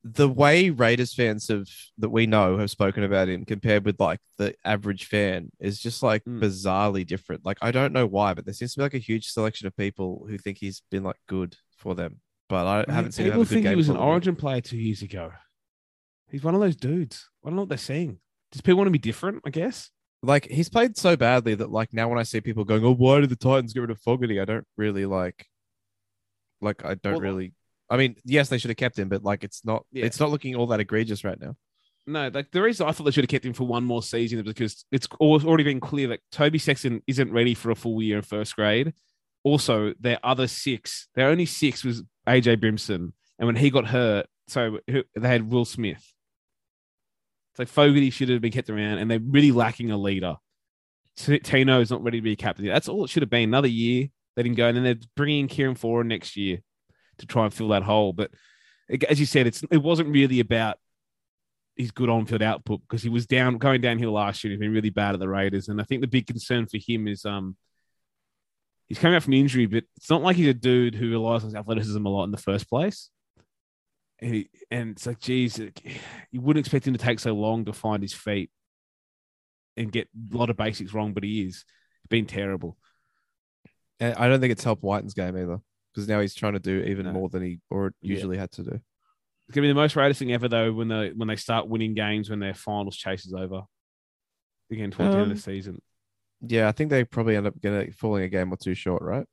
the way Raiders fans have that we know have spoken about him compared with like the average fan is just like mm. bizarrely different. Like I don't know why, but there seems to be like a huge selection of people who think he's been like good for them. But I, I haven't seen people him have a good think game. he was an Origin player two years ago. He's one of those dudes. I don't know what they're saying. Does people want to be different? I guess. Like he's played so badly that like now when I see people going, "Oh, why did the Titans get rid of Fogarty?" I don't really like. Like I don't well, really. I mean, yes, they should have kept him, but like it's not. Yeah. It's not looking all that egregious right now. No, like the reason I thought they should have kept him for one more season is because it's already been clear that Toby Sexton isn't ready for a full year in first grade. Also, their other six, their only six was AJ Brimson, and when he got hurt, so they had Will Smith. So Fogarty should have been kept around, and they're really lacking a leader. Tino is not ready to be captain. That's all it should have been. Another year, they didn't go, and then they're bringing Kieran Foran next year to try and fill that hole. But as you said, it's it wasn't really about his good on-field output because he was down going downhill last year. He's been really bad at the Raiders, and I think the big concern for him is um he's coming out from injury, but it's not like he's a dude who relies on his athleticism a lot in the first place. And, he, and it's like, geez, you wouldn't expect him to take so long to find his feet and get a lot of basics wrong, but he is. He's been terrible. And I don't think it's helped Wighton's game either because now he's trying to do even no. more than he or usually yeah. had to do. It's gonna be the most Raiders thing ever, though, when they when they start winning games when their finals chase is over. Again, towards um, the end of the um, season. Yeah, I think they probably end up getting falling a game or two short, right?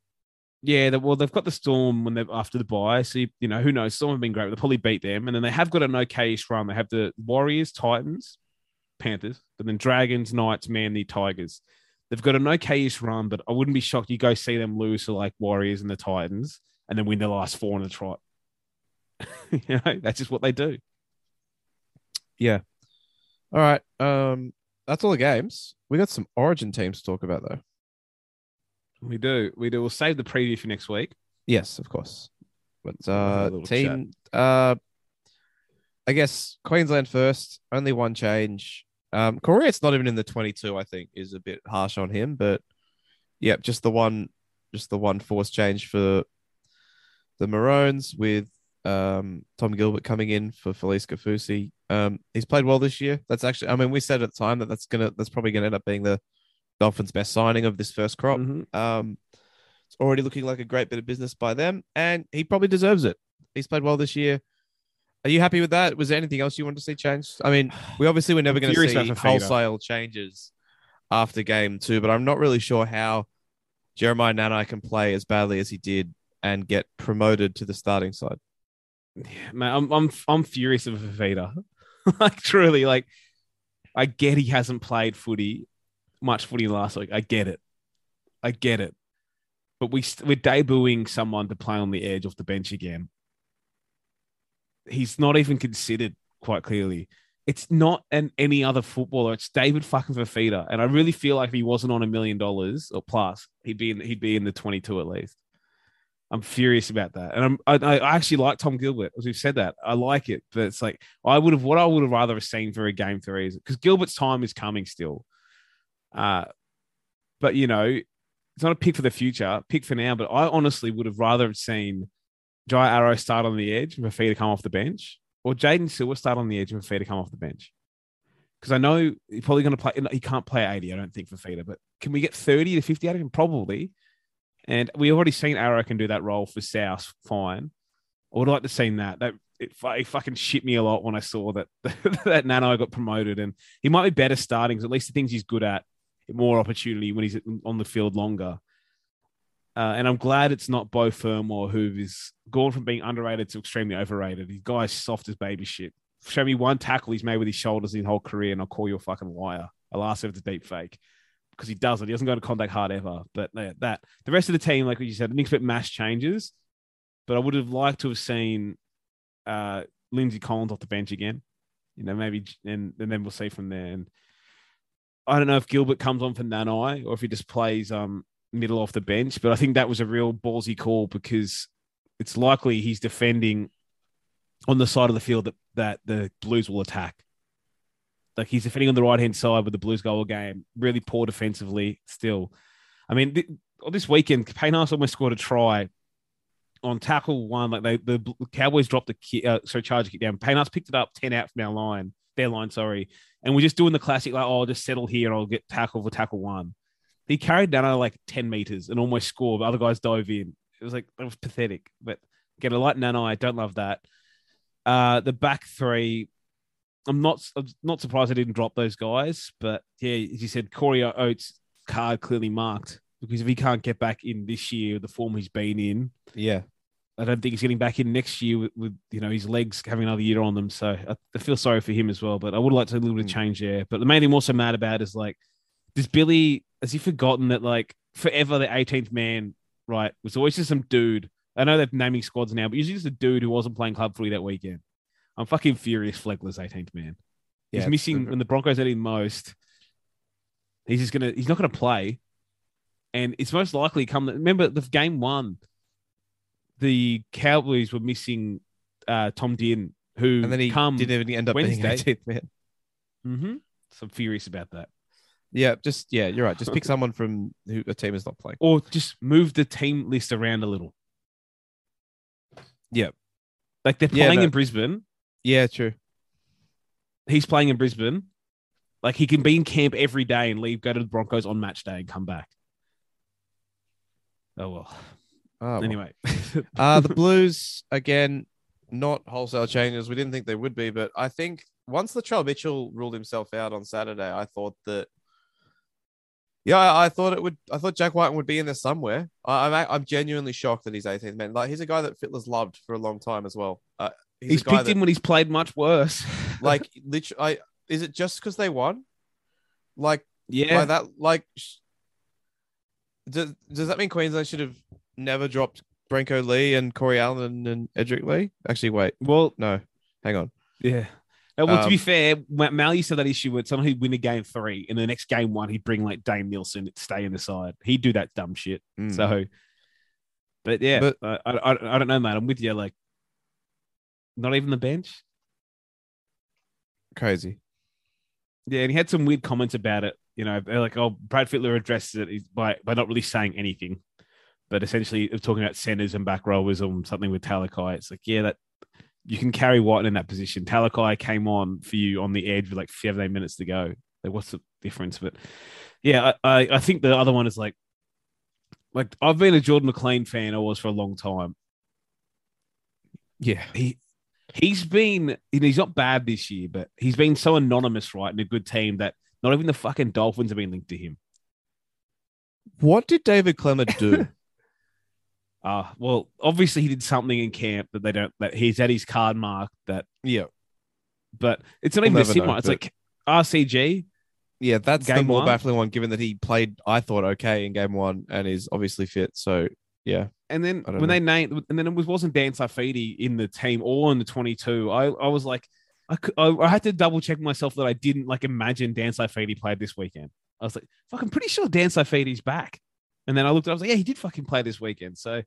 Yeah, well, they've got the Storm when they're after the bye. So you know, who knows? Storm have been great. They'll probably beat them, and then they have got an okayish run. They have the Warriors, Titans, Panthers, but then Dragons, Knights, Manly, Tigers. They've got an okayish run, but I wouldn't be shocked you go see them lose to like Warriors and the Titans, and then win the last four in a trot. you know, that's just what they do. Yeah. All right. Um, that's all the games. We got some Origin teams to talk about though. We do. We do. We'll save the preview for next week. Yes, of course. But We'll have a uh, team, uh, I guess Queensland first. Only one change. Um, Corey's not even in the twenty-two. I think is a bit harsh on him, but yeah, just the one, just the one force change for the Maroons with um Tom Gilbert coming in for Felise Kaufusi. Um, he's played well this year. That's actually, I mean, we said at the time that that's gonna, that's probably gonna end up being the Dolphins' best signing of this first crop. Mhm. Um, it's already looking like a great bit of business by them, and he probably deserves it. He's played well this year. Are you happy with that? Was there anything else you wanted to see changed? I mean, we obviously were never going to see wholesale changes after game two, but I'm not really sure how Jeremiah Nanai can play as badly as he did and get promoted to the starting side. Yeah, man, I'm I'm I'm furious with Fifita. like truly, like I get he hasn't played footy, much footy last week. I get it, I get it. But we we're debuting someone to play on the edge off the bench again. He's not even considered quite clearly. It's not an any other footballer. It's David fucking Fifita, and I really feel like if he wasn't on a million dollars or plus, he'd be in, he'd be in the twenty two at least. I'm furious about that, and I'm I, I actually like Tom Gilbert as we've said that I like it, but it's like I would have what I would have rather seen for a game three is because Gilbert's time is coming still. Uh, but you know, it's not a pick for the future, pick for now. But I honestly would have rather have seen Jai Arrow start on the edge and Fifita come off the bench, or Jaden Silver start on the edge and Fifita come off the bench. Because I know he's probably going to play. He can't play 80, I don't think, for Fifita. But can we get 30 to 50 out of him? Probably. And we already seen Arrow can do that role for South fine. I would like to seen that. That it, it fucking shit me a lot when I saw that that Nano got promoted, and he might be better starting. 'cause at least the things he's good at, more opportunity when he's on the field longer. Uh, and I'm glad it's not Beau Fermor who is gone from being underrated to extremely overrated. His guy's soft as baby shit. Show me one tackle he's made with his shoulders his whole career, and I'll call you a fucking liar. I'll ask if it's a deep fake because he doesn't. He doesn't go to contact hard ever. But yeah, that the rest of the team, like you said, I didn't expect mass changes, but I would have liked to have seen uh, Lindsay Collins off the bench again. You know, maybe, and, and then we'll see from there. And I don't know if Gilbert comes on for Nanai or if he just plays um middle off the bench, but I think that was a real ballsy call because it's likely he's defending on the side of the field that, that the Blues will attack. Like he's defending on the right hand side with the Blues goal game, really poor defensively still. I mean, th- this weekend, Payne Haas almost scored a try on tackle one. Like they, the Cowboys dropped the kick, uh, sorry, charge kick down. Payne Haas picked it up 10 out from our line, their line, sorry. And we're just doing the classic, like, oh, I'll just settle here and I'll get tackle for tackle one. He carried down like 10 meters and almost scored, but other guys dove in. It was like, that was pathetic. But get a light Nano, I don't love that. Uh, the back three, I'm not I'm not surprised I didn't drop those guys, but yeah, as you said, Corey Oates' card clearly marked because if he can't get back in this year, the form he's been in, Yeah. I don't think he's getting back in next year with, with you know his legs having another year on them. So I, I feel sorry for him as well. But I would like to a little bit of Mm. change there. But the main thing I'm also mad about is like, does Billy has he forgotten that like forever the 18th man right was always just some dude. I know they're naming squads now, but usually just a dude who wasn't playing club footy that weekend. I'm fucking furious. Flegler's 18th man. He's it's missing when the Broncos need him most. He's just gonna. He's not gonna play, and it's most likely come. Remember the game one. The Cowboys were missing uh, Tom Dearden, who And then he come. didn't even end up Wednesday. being 18th man. Mhm. So I'm furious about that. Yeah, just yeah, you're right. Just pick someone from who a team is not playing. Or just move the team list around a little. Yeah. like they're Yeah, playing no. in Brisbane. Yeah, true. He's playing in Brisbane. Like he can be in camp every day and leave, go to the Broncos on match day and come back. Oh well. Oh. Anyway, Uh, the Blues again, not wholesale changes. We didn't think they would be, but I think once the Latrell Mitchell ruled himself out on Saturday, I thought that. Yeah, I, I thought it would. I thought Jack Wighton would be in there somewhere. I, I'm a- I'm genuinely shocked that he's 18th man. Like he's a guy that Fittler's loved for a long time as well. Uh, he's, he's picked that, him when he's played much worse. like literally. I is it just because they won? Like yeah, by that like sh- does, does that mean Queensland should have never dropped Brenko Lee and Corey Allen and Edrick Lee? Actually, wait, well, no, hang on. yeah. Well, to be Um, fair, Mal used to have that issue where someone who'd win a game three, and the next game one, he'd bring like Dane Nielsen to stay in the side. He'd do that dumb shit. Mm. So, but yeah, But- I, I, I don't know, man. I'm with you. Like, not even the bench. crazy. Yeah, and he had some weird comments about it. You know, like, oh, Brad Fittler addresses it by by not really saying anything, but essentially talking about centers and back rowers or something with Talakai. It's like, yeah, that you can carry Wighton in that position. Talakai came on for you on the edge with like 15 minutes to go. Like, what's the difference? But yeah, I, I, I think the other one is like, like I've been a Jordan McLean fan. I was for a long time. Yeah. he he's been you know, he's not bad this year, but he's been so anonymous, right, in a good team that not even the fucking Dolphins have been linked to him. What did David Klemmer do? Uh well, obviously he did something in camp that they don't that he's had his card marked that yeah. but it's not We'll even a never sim know, one. It's but- like RCG. Yeah, that's the Game more one? baffling one, given that he played, I thought, okay in game one and is obviously fit. So, yeah. And then I when don't they named, and then it was wasn't Dan Saifiti in the team or in the twenty two. I I was like, I, could, I I had to double check myself that I didn't like imagine Dan Saifiti played this weekend. I was like, fucking pretty sure Dan Saifiti's back. And then I looked, at I was like, yeah, he did fucking play this weekend. So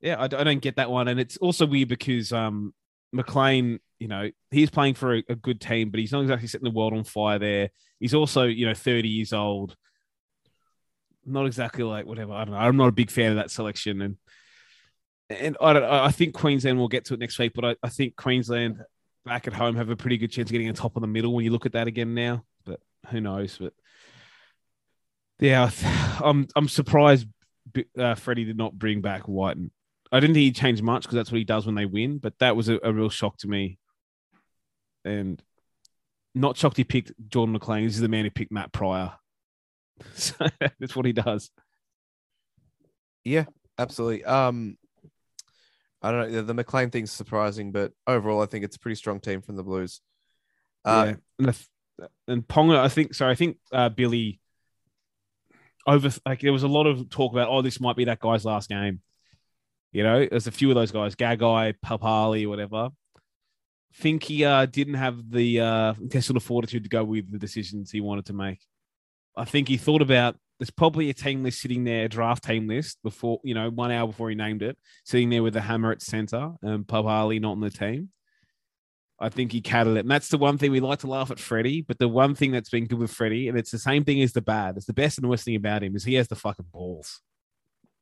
yeah, I don't get that one, and it's also weird because um McLean, you know, he's playing for a, a good team, but he's not exactly setting the world on fire there. He's also, you know, 30 years old. Not exactly like whatever. I don't know. I'm not a big fan of that selection. And and I don't I I think Queensland will get to it next week, but I, I think Queensland back at home have a pretty good chance of getting a top of the middle when you look at that again now. But who knows? But yeah, I'm I'm surprised uh, Freddie did not bring back Wighton. I didn't think he changed much because that's what he does when they win, but that was a, a real shock to me. And not shocked he picked Jordan McLean. This is the man who picked Matt Pryor. So that's what he does. Yeah, absolutely. Um, I don't know. The, the McLean thing's surprising, but overall, I think it's a pretty strong team from the Blues. Uh, yeah. And, the, and Ponga, I think, sorry, I think uh, Billy over, like, there was a lot of talk about, oh, this might be that guy's last game. You know, there's a few of those guys, Gagai, Papalii, whatever. Think he uh, didn't have the uh, intestinal fortitude to go with the decisions he wanted to make. I think he thought about there's probably a team list sitting there, draft team list before, you know, one hour before he named it, sitting there with the hammer at center and Papalii not on the team. I think he catted it. And that's the one thing we like to laugh at Freddie, but the one thing that's been good with Freddie, and it's the same thing as the bad, it's the best and worst thing about him is he has the fucking balls.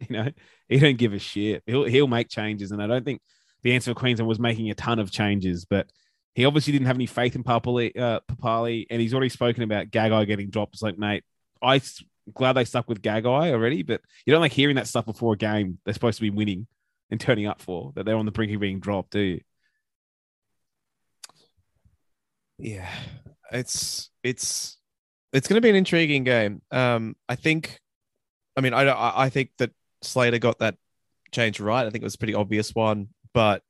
You know, he don't give a shit. He'll he'll make changes. And I don't think the answer for Queensland was making a ton of changes, but he obviously didn't have any faith in Papalii, uh, Papalii and he's already spoken about Gagai getting dropped. It's like, mate, I'm glad they stuck with Gagai already, but you don't like hearing that stuff before a game they're supposed to be winning and turning up for that they're on the brink of being dropped, do you? Yeah, it's it's it's going to be an intriguing game. Um, I think, I mean, I I think that Slater got that change right. I think it was a pretty obvious one, but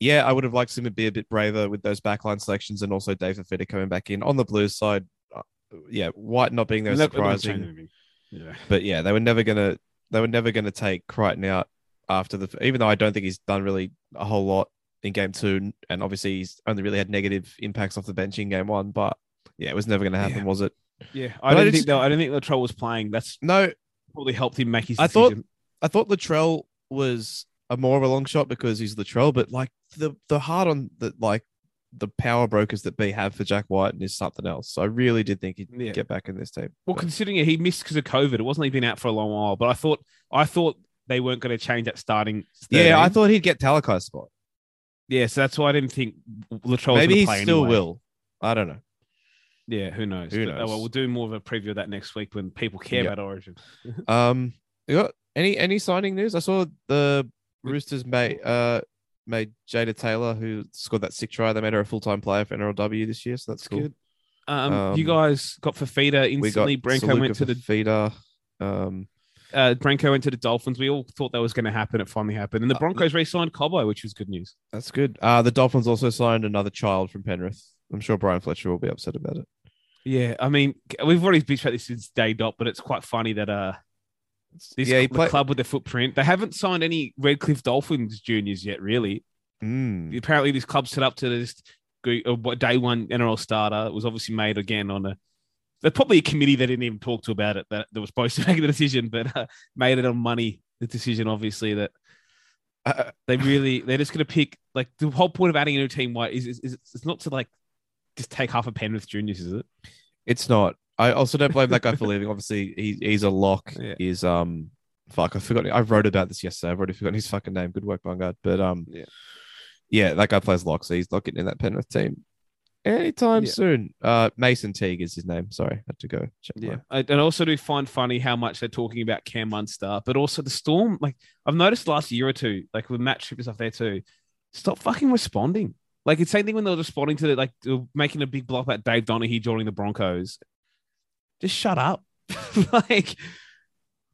yeah, I would have liked him to be a bit braver with those backline selections, and also David Fifita coming back in on the Blues side. uh, Yeah, Wighton not being there They're not- they're not surprising. Yeah. but yeah, they were never gonna they were never gonna take Crichton out after the. Even though I don't think he's done really a whole lot in game two, and obviously he's only really had negative impacts off the bench in game one. But yeah, it was never gonna happen, Yeah. was it? Yeah, I don't think though. I don't think Latrell was playing. That's No, probably helped him make his. I thought-. I thought Latrell was a more of a long shot because he's Latrell, but like the the hard on the like the power brokers that B have for Jack Wighton is something else. So I really did think he'd Yeah. get back in this team. Well, But- considering it, he missed because of COVID. It wasn't been out for a long while. But I thought, I thought they weren't going to change that starting. yeah, I thought he'd get Talakai's spot. Yeah, so that's why I didn't think Latrell. Maybe he still anyway. will. I don't know. Yeah, who knows? Who But, uh, knows? well, we'll do more of a preview of that next week when people care Yeah. about Origin. Um, you got any any signing news? I saw the Roosters made uh made Jada Taylor who scored that sick try. They made her a full time player for NRLW this year, so that's That's cool. good. Um, you Um, guys got Fifita We instantly. got Branko went to the feeder. Um, uh, Branko went to the Dolphins. We all thought that was going to happen. It finally happened, and the Uh, Broncos re-signed Cobbo, which was good news. that's good. Uh the Dolphins also signed another child from Penrith. I'm sure Bryan Fletcher will be upset about it. Yeah, I mean, we've already bitched about this since day dot, but it's quite funny that uh, this yeah, the club with their footprint, they haven't signed any Redcliffe Dolphins juniors yet. Really, Mm. apparently this club set up to gre- uh, what day one NRL starter. It was obviously made again on a. There's probably a committee that didn't even talk to about it that, that was supposed to make the decision, but uh, made it on money. The decision, obviously, that Uh, they really they're just going to pick like the whole point of adding a new team. Why is, is, is it's not to like just take half a Penrith juniors, is it? it's not. I also don't blame that guy for leaving. Obviously, he, he's a lock. Yeah. He's um, fuck. I forgot. I wrote about this yesterday. I've already forgotten his fucking name. Good work, Bungard. But um, Yeah. yeah, that guy plays lock, so he's not getting in that Penrith team anytime Yeah. soon. Uh, Mason Teague is his name. Sorry, I had to go check. Yeah, my- I, and also do find funny how much they're talking about Cam Munster, but also the Storm. Like I've noticed the last year or two, like with Matt Tripp and stuff there too. Stop fucking responding. Like it's the same thing when they were responding to the, like making a big block about Dave Donaghy joining the Broncos. Just shut up. like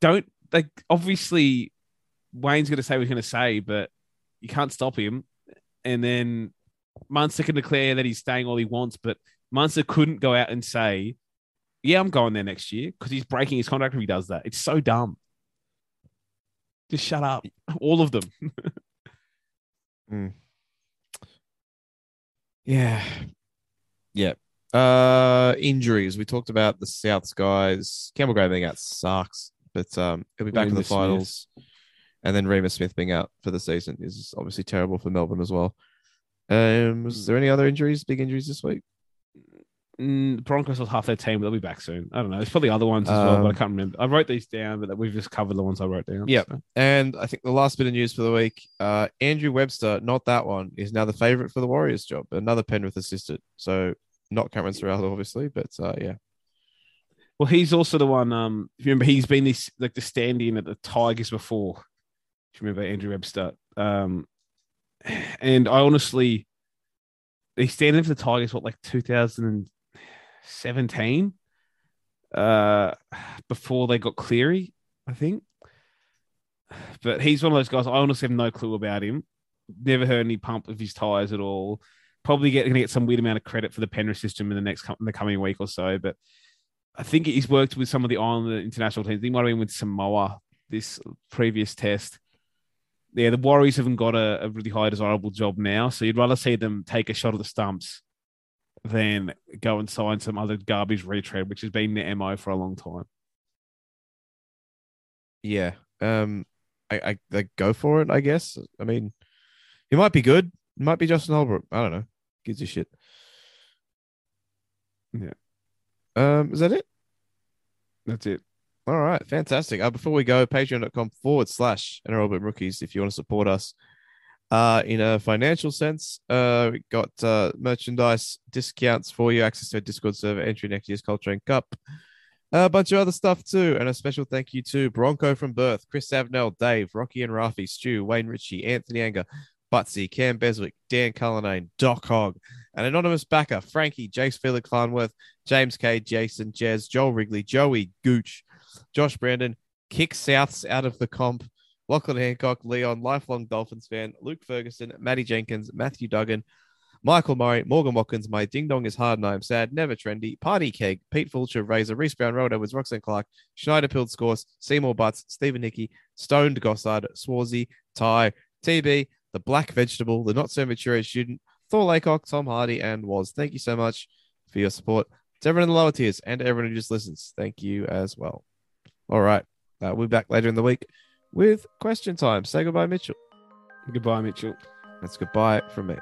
don't like obviously Wayne's gonna say what he's gonna say, but you can't stop him. And then Munster can declare that he's staying all he wants, but Munster couldn't go out and say, yeah, I'm going there next year because he's breaking his contract if he does that. It's so dumb. Just shut up. All of them. Yeah. Yeah. Uh injuries. We talked about the Souths guys. Campbell Graham being out sucks, but um he'll be back in the Reimis Smith. finals. And then Reimis Smith being out for the season is obviously terrible for Melbourne as well. Um was there any other injuries, big injuries this week? Mm, Broncos lost half their team, but they'll be back soon. I don't know. There's probably other ones as well, but I Um, can't remember. I wrote these down, but we've just covered the ones I wrote down. Yeah. so. And I think the last bit of news for the week, uh Andrew Webster, not that one, is now the favorite for the Warriors job. Another Penrith assistant. So not Cameron Ciraldo, obviously, but uh yeah. Well, he's also the one. Um, if you remember, he's been this like the stand-in at the Tigers before. If you remember Andrew Webster, um, and I honestly, he stand in for the Tigers. What like 2017, uh, before they got Cleary, I think. But he's one of those guys. I honestly have no clue about him. Never heard any pump of his tires at all. Probably get, to get some weird amount of credit for the Penrith system in the next in the coming week or so. But I think he's worked with some of the Islander international teams. He might have been with Samoa this previous test. Yeah, the Warriors haven't got a, a really high desirable job now, so you'd rather see them take a shot at the stumps than go and sign some other garbage retread, which has been their MO for a long time. Yeah. Um, I, I like go for it. I guess. I mean, he might be good. He might be Justin Holbrook. I don't know. Gives a shit. Yeah. Um, is that it? That's it. All right, fantastic. Uh, before we go, patreon.com forward slash NRL Rookies if you want to support us. Uh, in a financial sense, uh, we got uh, merchandise discounts for you, access to a Discord server, entry next year's Culture and Cup, a bunch of other stuff too. And a special thank you to Bronco from Birth, Chris Savnell, Dave, Rocky and Rafi, Stu, Wayne Ritchie, Anthony Anger, Butsy, Cam Beswick, Dan Cullinane, Doc Hogg, an anonymous backer, Frankie, Jace Felix Farnworth, James K, Jason, Jez, Joel Wrigley, Joey, Gooch, Josh Brandon, Kick Souths out of the comp, Lachlan Hancock, Leon, lifelong Dolphins fan, Luke Ferguson, Matty Jenkins, Matthew Duggan, Michael Murray, Morgan Watkins, My Ding Dong is Hard and I am Sad, Never Trendy, Party Keg, Pete Fulcher, Razor, Reese Brown, Road Edwards, Roxanne Clark, Schneider Pilled Scores, Seymour Butts, Stephen Hickey, Stoned Gossard, Swarzy, Ty, TB, The Black Vegetable, The Not So Mature Student, Thor Laycock, Tom Hardy, and Was. Thank you so much for your support. To everyone in the lower tiers and everyone who just listens, thank you as well. All right. Uh, we'll be back later in the week with question time. Say goodbye, Mitchell. Goodbye, Mitchell. That's goodbye from me.